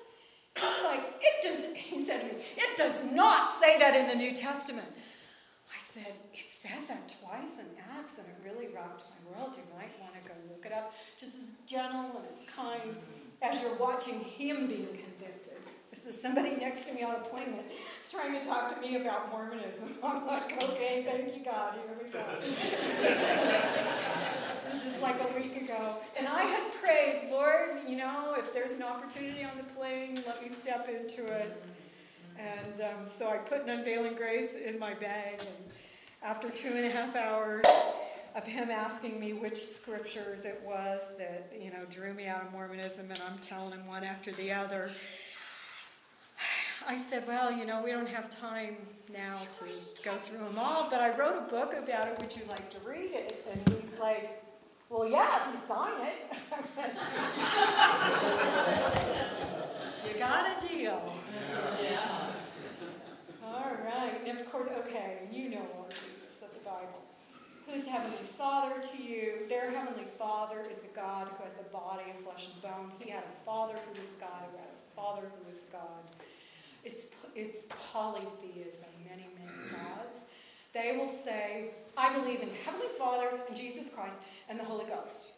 Like, it does, he said to me, it does not say that in the New Testament. I said, it says that twice in Acts, and it really rocked my world. You might want to go look it up. Just as gentle and as kind as you're watching him being convicted. Is somebody next to me on a plane that's trying to talk to me about Mormonism. I'm like, okay, thank you, God, here we go. so just like a week ago. And I had prayed, Lord, you know, if there's an opportunity on the plane, let me step into it. And um, so I put an unveiling grace in my bag. And after two and a half hours, of him asking me which scriptures it was that you know drew me out of Mormonism, and I'm telling him one after the other. I said, Well, you know, we don't have time now to go through them all, but I wrote a book about it. Would you like to read it? And he's like, Well, yeah, if you sign it. you got a deal. Yeah. All right. And of course, okay, you know Lord Jesus of the Bible. Who's Heavenly Father to you? Their Heavenly Father is a God who has a body of flesh and bone. He had a Father who is God, who had a Father who is God. It's, it's polytheism, many, many gods. They will say, I believe in Heavenly Father and Jesus Christ and the Holy Ghost.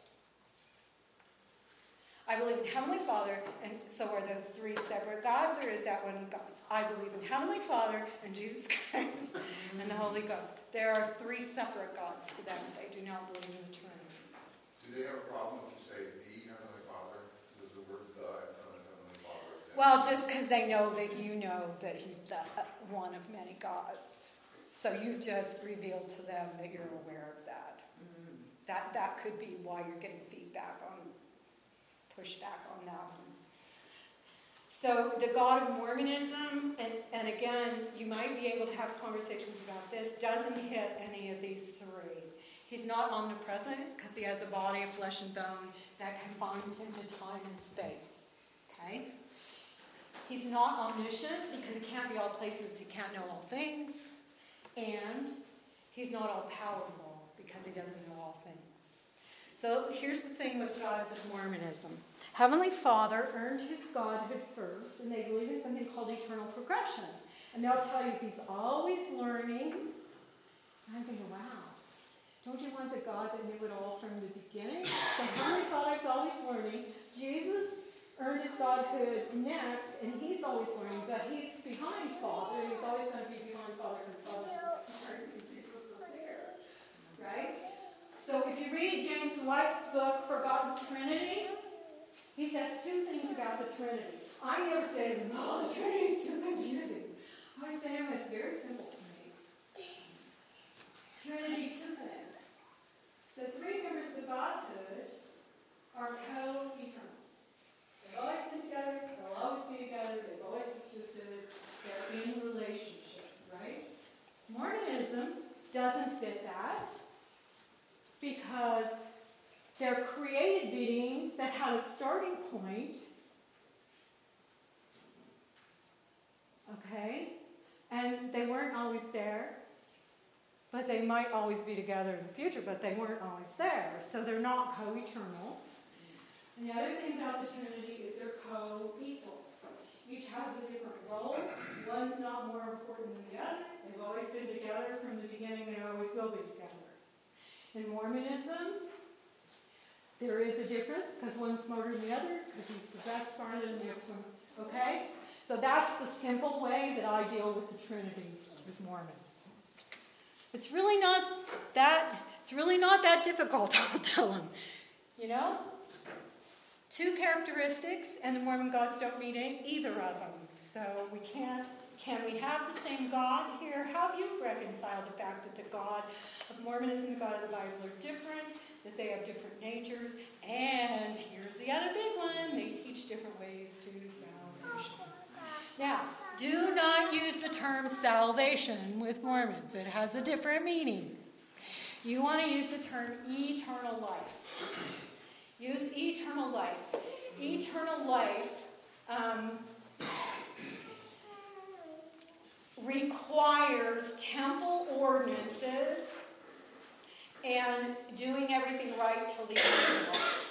I believe in Heavenly Father, and so are those three separate gods, or is that one God? I believe in Heavenly Father and Jesus Christ and the Holy Ghost. There are three separate gods to them. They do not believe in the Trinity. Do they have a problem if you say the Heavenly Father? Does the word the in front of Heavenly Father Well, just because they know that you know that he's the uh, one of many gods. So you've just revealed to them that you're aware of that. That that could be why you're getting feedback on pushback on that one. So the God of Mormonism, and, and again, you might be able to have conversations about this, doesn't hit any of these three. He's not omnipresent because he has a body of flesh and bone that confines him to time and space. Okay? He's not omniscient because he can't be all places, he can't know all things. And he's not all powerful because he doesn't know all things. So here's the thing with gods of Mormonism Heavenly Father earned his godhood first, and they believe in something called eternal progression. And they'll tell you he's always learning. And I'm thinking, wow, don't you want the God that knew it all from the beginning? The Heavenly Father's always learning. Jesus earned his godhood next, and he's always learning, but he's behind Father. He's always going to be behind Father because Father's and is there. Right? So if you read James White's book, Forgotten Trinity, he says two things about the Trinity. I never say to him, oh, the Trinity is too confusing. I say to him, it's very simple to me. Trinity, two things. The three members of the Godhood are co-eternal. They've always been together, they'll always be together, they've always existed, they're in relationship, right? Mormonism doesn't fit that because they're created beings that had a starting point. Okay? And they weren't always there. But they might always be together in the future, but they weren't always there. So they're not co eternal. And the other thing about the Trinity is they're co equal. Each has a different role. One's not more important than the other. They've always been together from the beginning, they always will be together. In Mormonism, there is a difference because one's smarter than the other because he's the best farther than the next one. Okay? So that's the simple way that I deal with the Trinity with Mormons. It's really not that it's really not that difficult, I'll tell them. You know? Two characteristics, and the Mormon gods don't meet either of them. So we can't can we have the same God here? How have you reconciled the fact that the God of Mormonism and the God of the Bible are different? that they have different natures. And here's the other big one they teach different ways to salvation. Now, do not use the term salvation with Mormons, it has a different meaning. You want to use the term eternal life. Use eternal life. Eternal life um, requires temple ordinances and doing everything right till the end of life.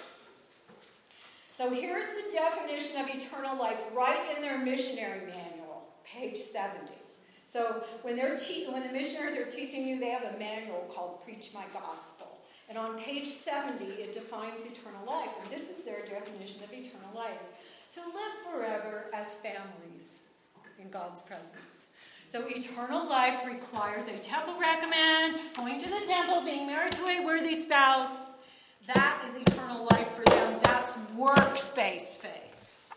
So here's the definition of eternal life right in their missionary manual, page 70. So when they're te- when the missionaries are teaching you, they have a manual called Preach My Gospel. And on page 70, it defines eternal life. And this is their definition of eternal life to live forever as families in God's presence. So eternal life requires a temple recommend, going to the temple, being married to a worthy spouse. That is eternal life for them. That's works-based faith.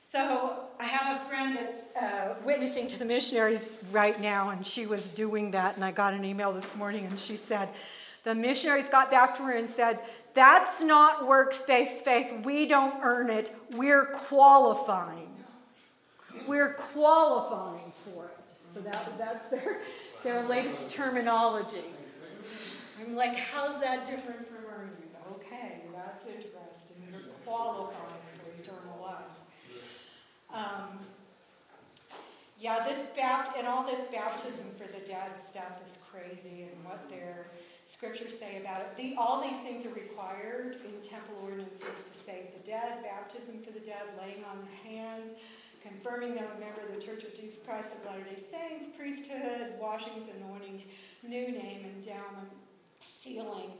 So I have a friend that's uh, witnessing to the missionaries right now, and she was doing that. And I got an email this morning, and she said, the missionaries got back to her and said, That's not works-based faith. We don't earn it. We're qualifying we're qualifying for it. So that, that's their, their latest terminology. I'm like, how's that different from earning? Okay, that's interesting. You're qualifying for eternal life. Um, yeah, this bapt and all this baptism for the dead stuff is crazy, and what their scriptures say about it. The, all these things are required in temple ordinances to save the dead, baptism for the dead, laying on the hands, confirming them a member of the Church of Jesus Christ of Latter day Saints, priesthood, washings, anointings, new name, endowment, sealing.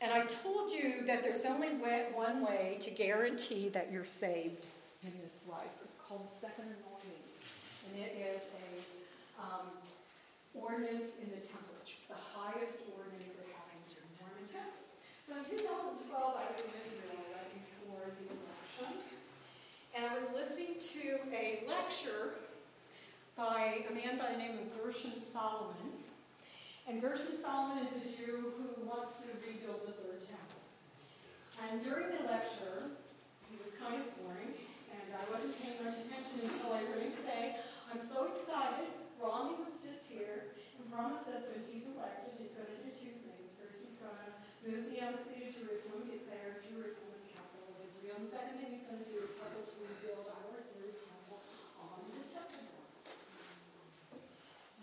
And I told you that there's only one way to guarantee that you're saved in this life. It's called the second anointing. And it is a um, ordinance in the temple. It's the highest 2012, I was in Israel right before the election, and I was listening to a lecture by a man by the name of Gershon Salomon. And Gershon Salomon is a Jew who wants to rebuild the Third Temple. And during the lecture, it was kind of boring, and I wasn't paying much attention until I heard him say, I'm so excited, Romney was just here and promised us when he's elected he's going to move the embassy to Jerusalem, declare Jerusalem as capital of Israel. And the second thing he's going to do is help us rebuild our third temple on the temple.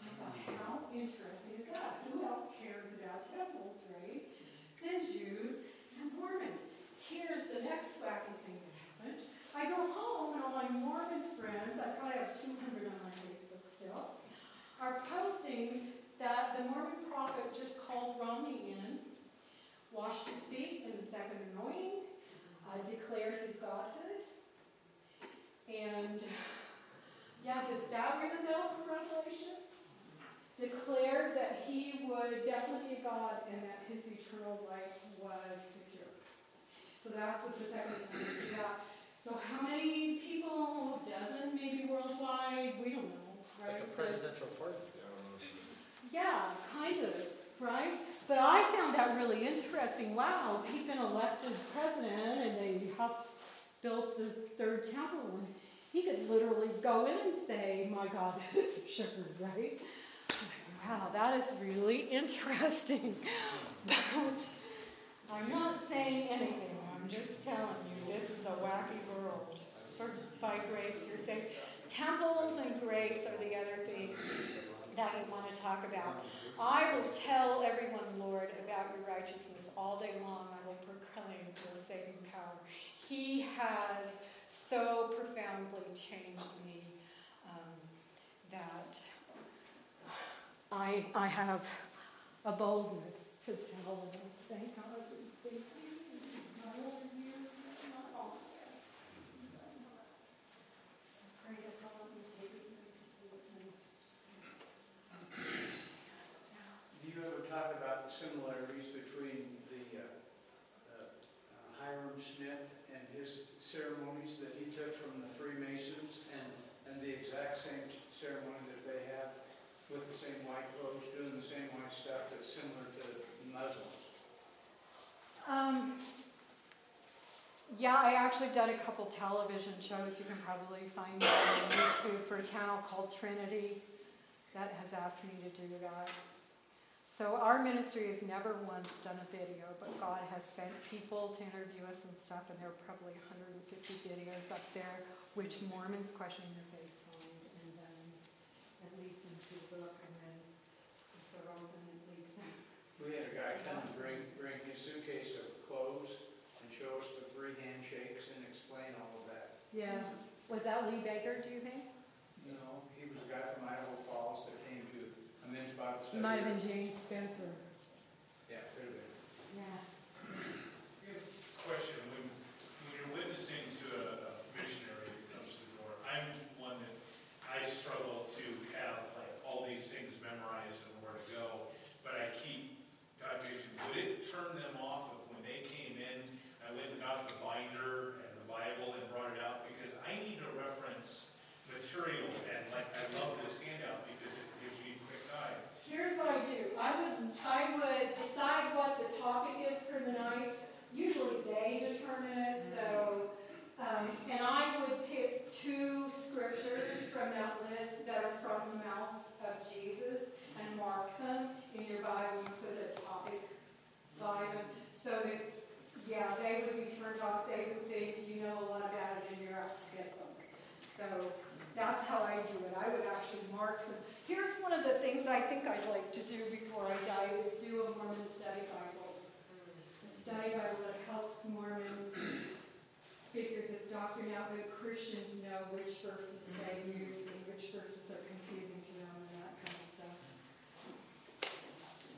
I thought, how interesting is that? Who else cares about temples, right? Than Jews and Mormons. Here's the next wacky thing that happened. I go home and all my Mormon friends, I probably have 200 on my Facebook still, are posting that the Mormon prophet just called Romney in, washed his feet in the second anointing, uh, declared his godhood. And yeah, does that ring a bell from Revelation? Declared that he would definitely be God and that his eternal life was secure. So that's what the second thing is about. So how many people, dozen maybe worldwide, we don't know, It's right? like a presidential pardon. yeah, kind of, right? But I found that really interesting. Wow, he'd been elected president and they helped build the third temple. And he could literally go in and say, My God is a shepherd, right? Wow, that is really interesting. But I'm not saying anything. I'm just telling you, this is a wacky world. For, by grace, you're saved. Temples and grace are the other things that we want to talk about. I will tell everyone, Lord, about your righteousness all day long. I will proclaim your saving power. He has so profoundly changed me um, that I, I have a boldness to tell thank God for your saving my older years, not all yet. I pray that God will take as many people with me. Do you ever talk about the similarities between the uh, uh, Hyrum Smith and his ceremonies that he took from the Freemasons and, and the exact same ceremony that they have with the same white clothes, doing the same white stuff that's similar to Muslims? Um, yeah, I actually done a couple television shows. You can probably find them on YouTube for a channel called Trinity that has asked me to do that. So our ministry has never once done a video, but God has sent people to interview us and stuff, and there are probably 150 videos up there, which Mormons questioning their faith find, and then it leads them to the book, and then if they're open, it leads them. We had a guy come and bring, bring his suitcase of clothes and show us the three handshakes and explain all of that. Yeah. Was that Lee Baker, do you think? No, he was a guy from Idaho Falls that came to a men's Bible study. It might have been James Spencer. Yeah, could have been. Yeah. Question, when, when you're witnessing to a a missionary that comes to the door, I'm one that, I struggle to have like all these things memorized and where to go, but I keep, God vision, would it turn them off if when they came in, I went and got the binder and the Bible and brought it out, because I need to reference material, and like, I love this handout because it gives me quick eye. Here's what I do. I would, I would decide what the topic is for the night. Usually they determine it, so, um, and I would pick two scriptures from that list that are from the mouths of Jesus and mark them in your Bible. You put a topic by them so that, yeah, they would be turned off. They would think you know a lot about it and you're out to get them. So that's how I do it. I would actually mark them. Here's one of the things I think I'd like to do before I die is do a Mormon study Bible. A study Bible that helps Mormons figure this doctrine out that Christians know which verses they use and which verses are confusing to them and that kind of stuff.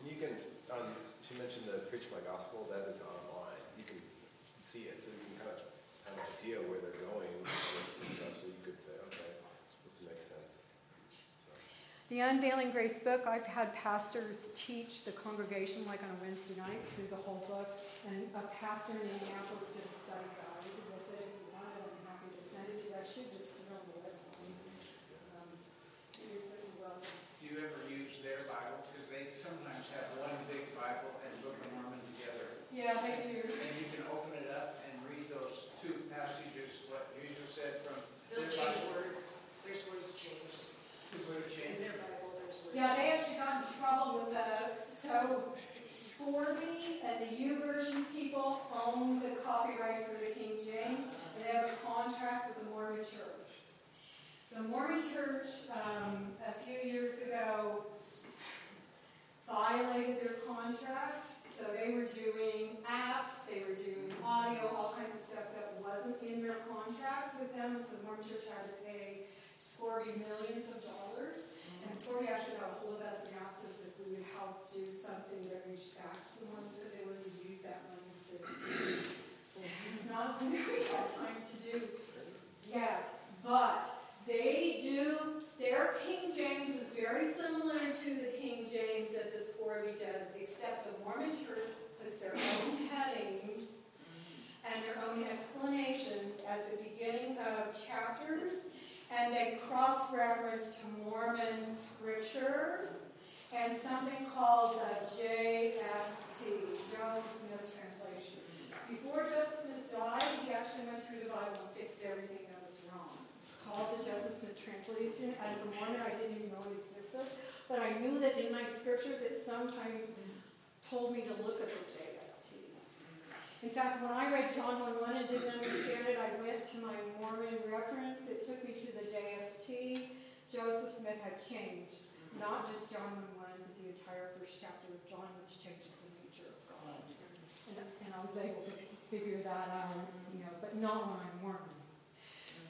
You can, um, the Preach My Gospel, that is online. You can see it, so you can kind of have an idea where they're going so you could say, okay, it's supposed to make sense. The Unveiling Grace book, I've had pastors teach the congregation like on a Wednesday night through the whole book. And a pastor in Minneapolis did a study guide with it. If you want it, I'm happy to send it to you. I should Scourby and the YouVersion people own the copyright for the King James, and they have a contract with the Mormon Church. The Mormon Church, um, a few years ago, violated their contract, so they were doing apps, they were doing audio, all kinds of stuff that wasn't in their contract with them, and so the Mormon Church had to pay Scourby millions of dollars, and Scourby actually got a hold of us and asked us would help do something that reached back to the Mormons because they wanted to use that money to. It's not something we had time to do yet, but they do, their King James is very similar to the King James that the Scourby does, except the Mormon Church puts their own headings and their own explanations at the beginning of chapters, and they cross-reference to Mormon scripture and something called the JST, Joseph Smith Translation. Before Joseph Smith died, he actually went through the Bible and fixed everything that was wrong. It's called the Joseph Smith Translation. As a Mormon, I didn't even know it existed, but I knew that in my scriptures it sometimes told me to look at the JST. In fact, when I read John 1 1 and didn't understand it, I went to my Mormon reference. It took me to the JST. Joseph Smith had changed, not just John 1 1, but the entire first chapter of John, which changes the nature of God. And, and I was able to figure that out, you know, but not when I'm Mormon.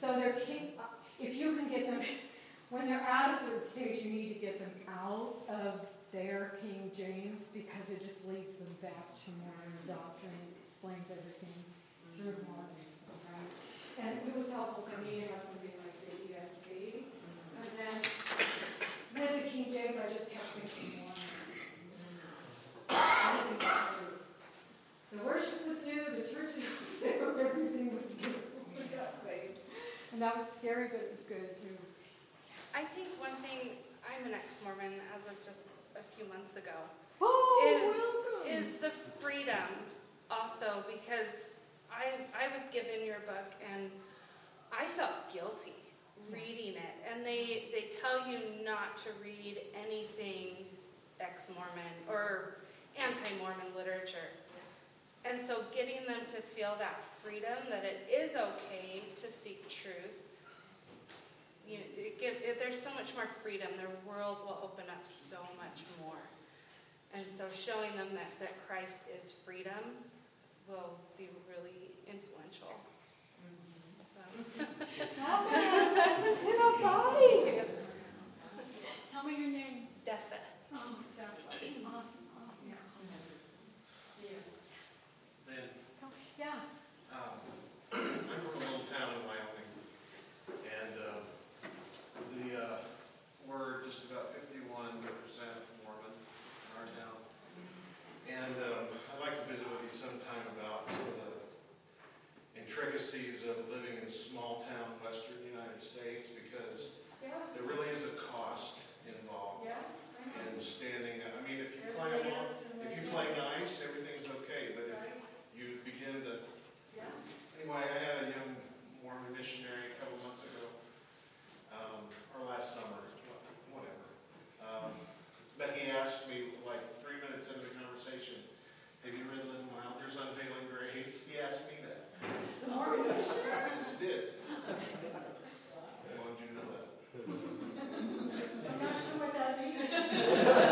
So mm-hmm. they're king, uh, if you can get them, when they're at a certain stage, you need to get them out of their King James because it just leads them back to Mormon doctrine. It explains everything mm-hmm. through Mormonism, right? And it was helpful for me to have something like the ESV. Mm-hmm. Because then, with the King James, I just kept thinking. The worship was new, the church was new, everything was new. We got saved. And that was scary, but it was good too. I think one thing, I'm an ex-Mormon as of just a few months ago, Oh, is, is the freedom also because I, I was given your book and I felt guilty reading it. And they, they tell you not to read anything ex-Mormon or anti-Mormon literature. And so getting them to feel that freedom, that it is okay to seek truth, you know, it give, it, there's so much more freedom. Their world will open up so much more. And so showing them that, that Christ is freedom will be really influential. So. to the body. Tell me your name. Dessa. Oh. Awesome, awesome. Then, Yeah. um, I'm from a little town in Wyoming, and, uh, the, uh, we're just about fifty-one percent Mormon in our town. And, um, I'd like to visit with you sometime about some of the intricacies of living in small-town western United States, because Yeah. there really is a cost involved Yeah. in standing, I mean, if you There's play along, if you play nice, everything's okay, but if Right. you begin to Yeah. I had a young Mormon missionary a couple months ago, um, or last summer, whatever. Um, but he asked me, like, three minutes into the conversation, have you read Lynn Wilder's Unveiling Grace? He asked me that. The Mormon missionary. I just did. I wanted you to know that. I'm not sure what that means.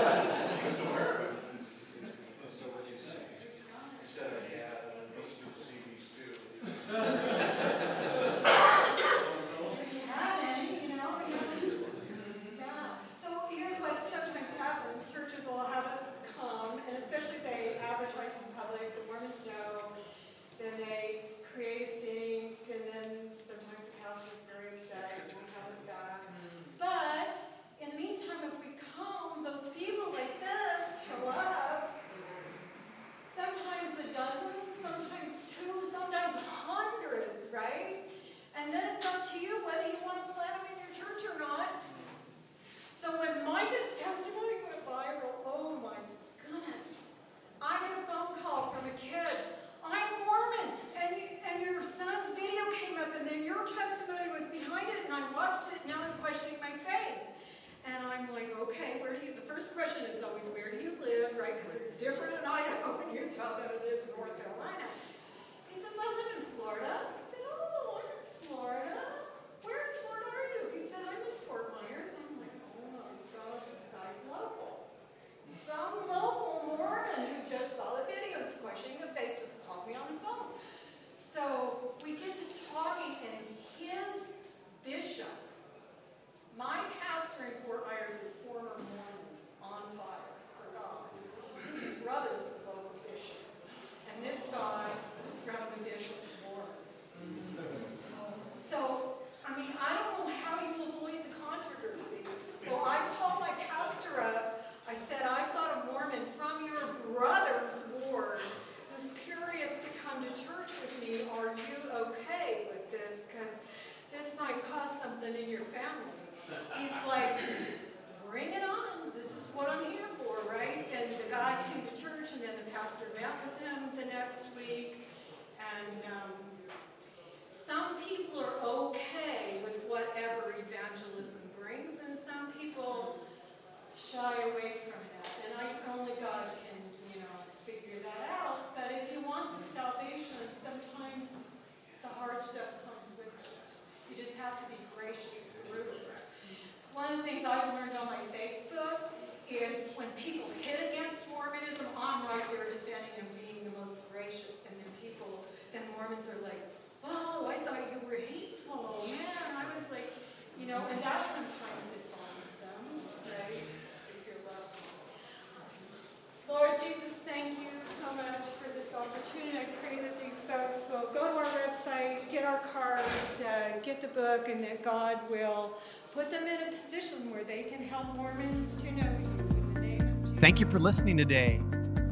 Thank you for listening today.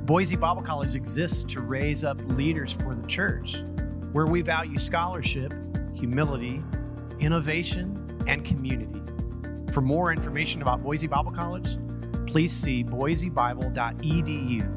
Boise Bible College exists to raise up leaders for the church, where we value scholarship, humility, innovation, and community. For more information about Boise Bible College, please see boisebible.edu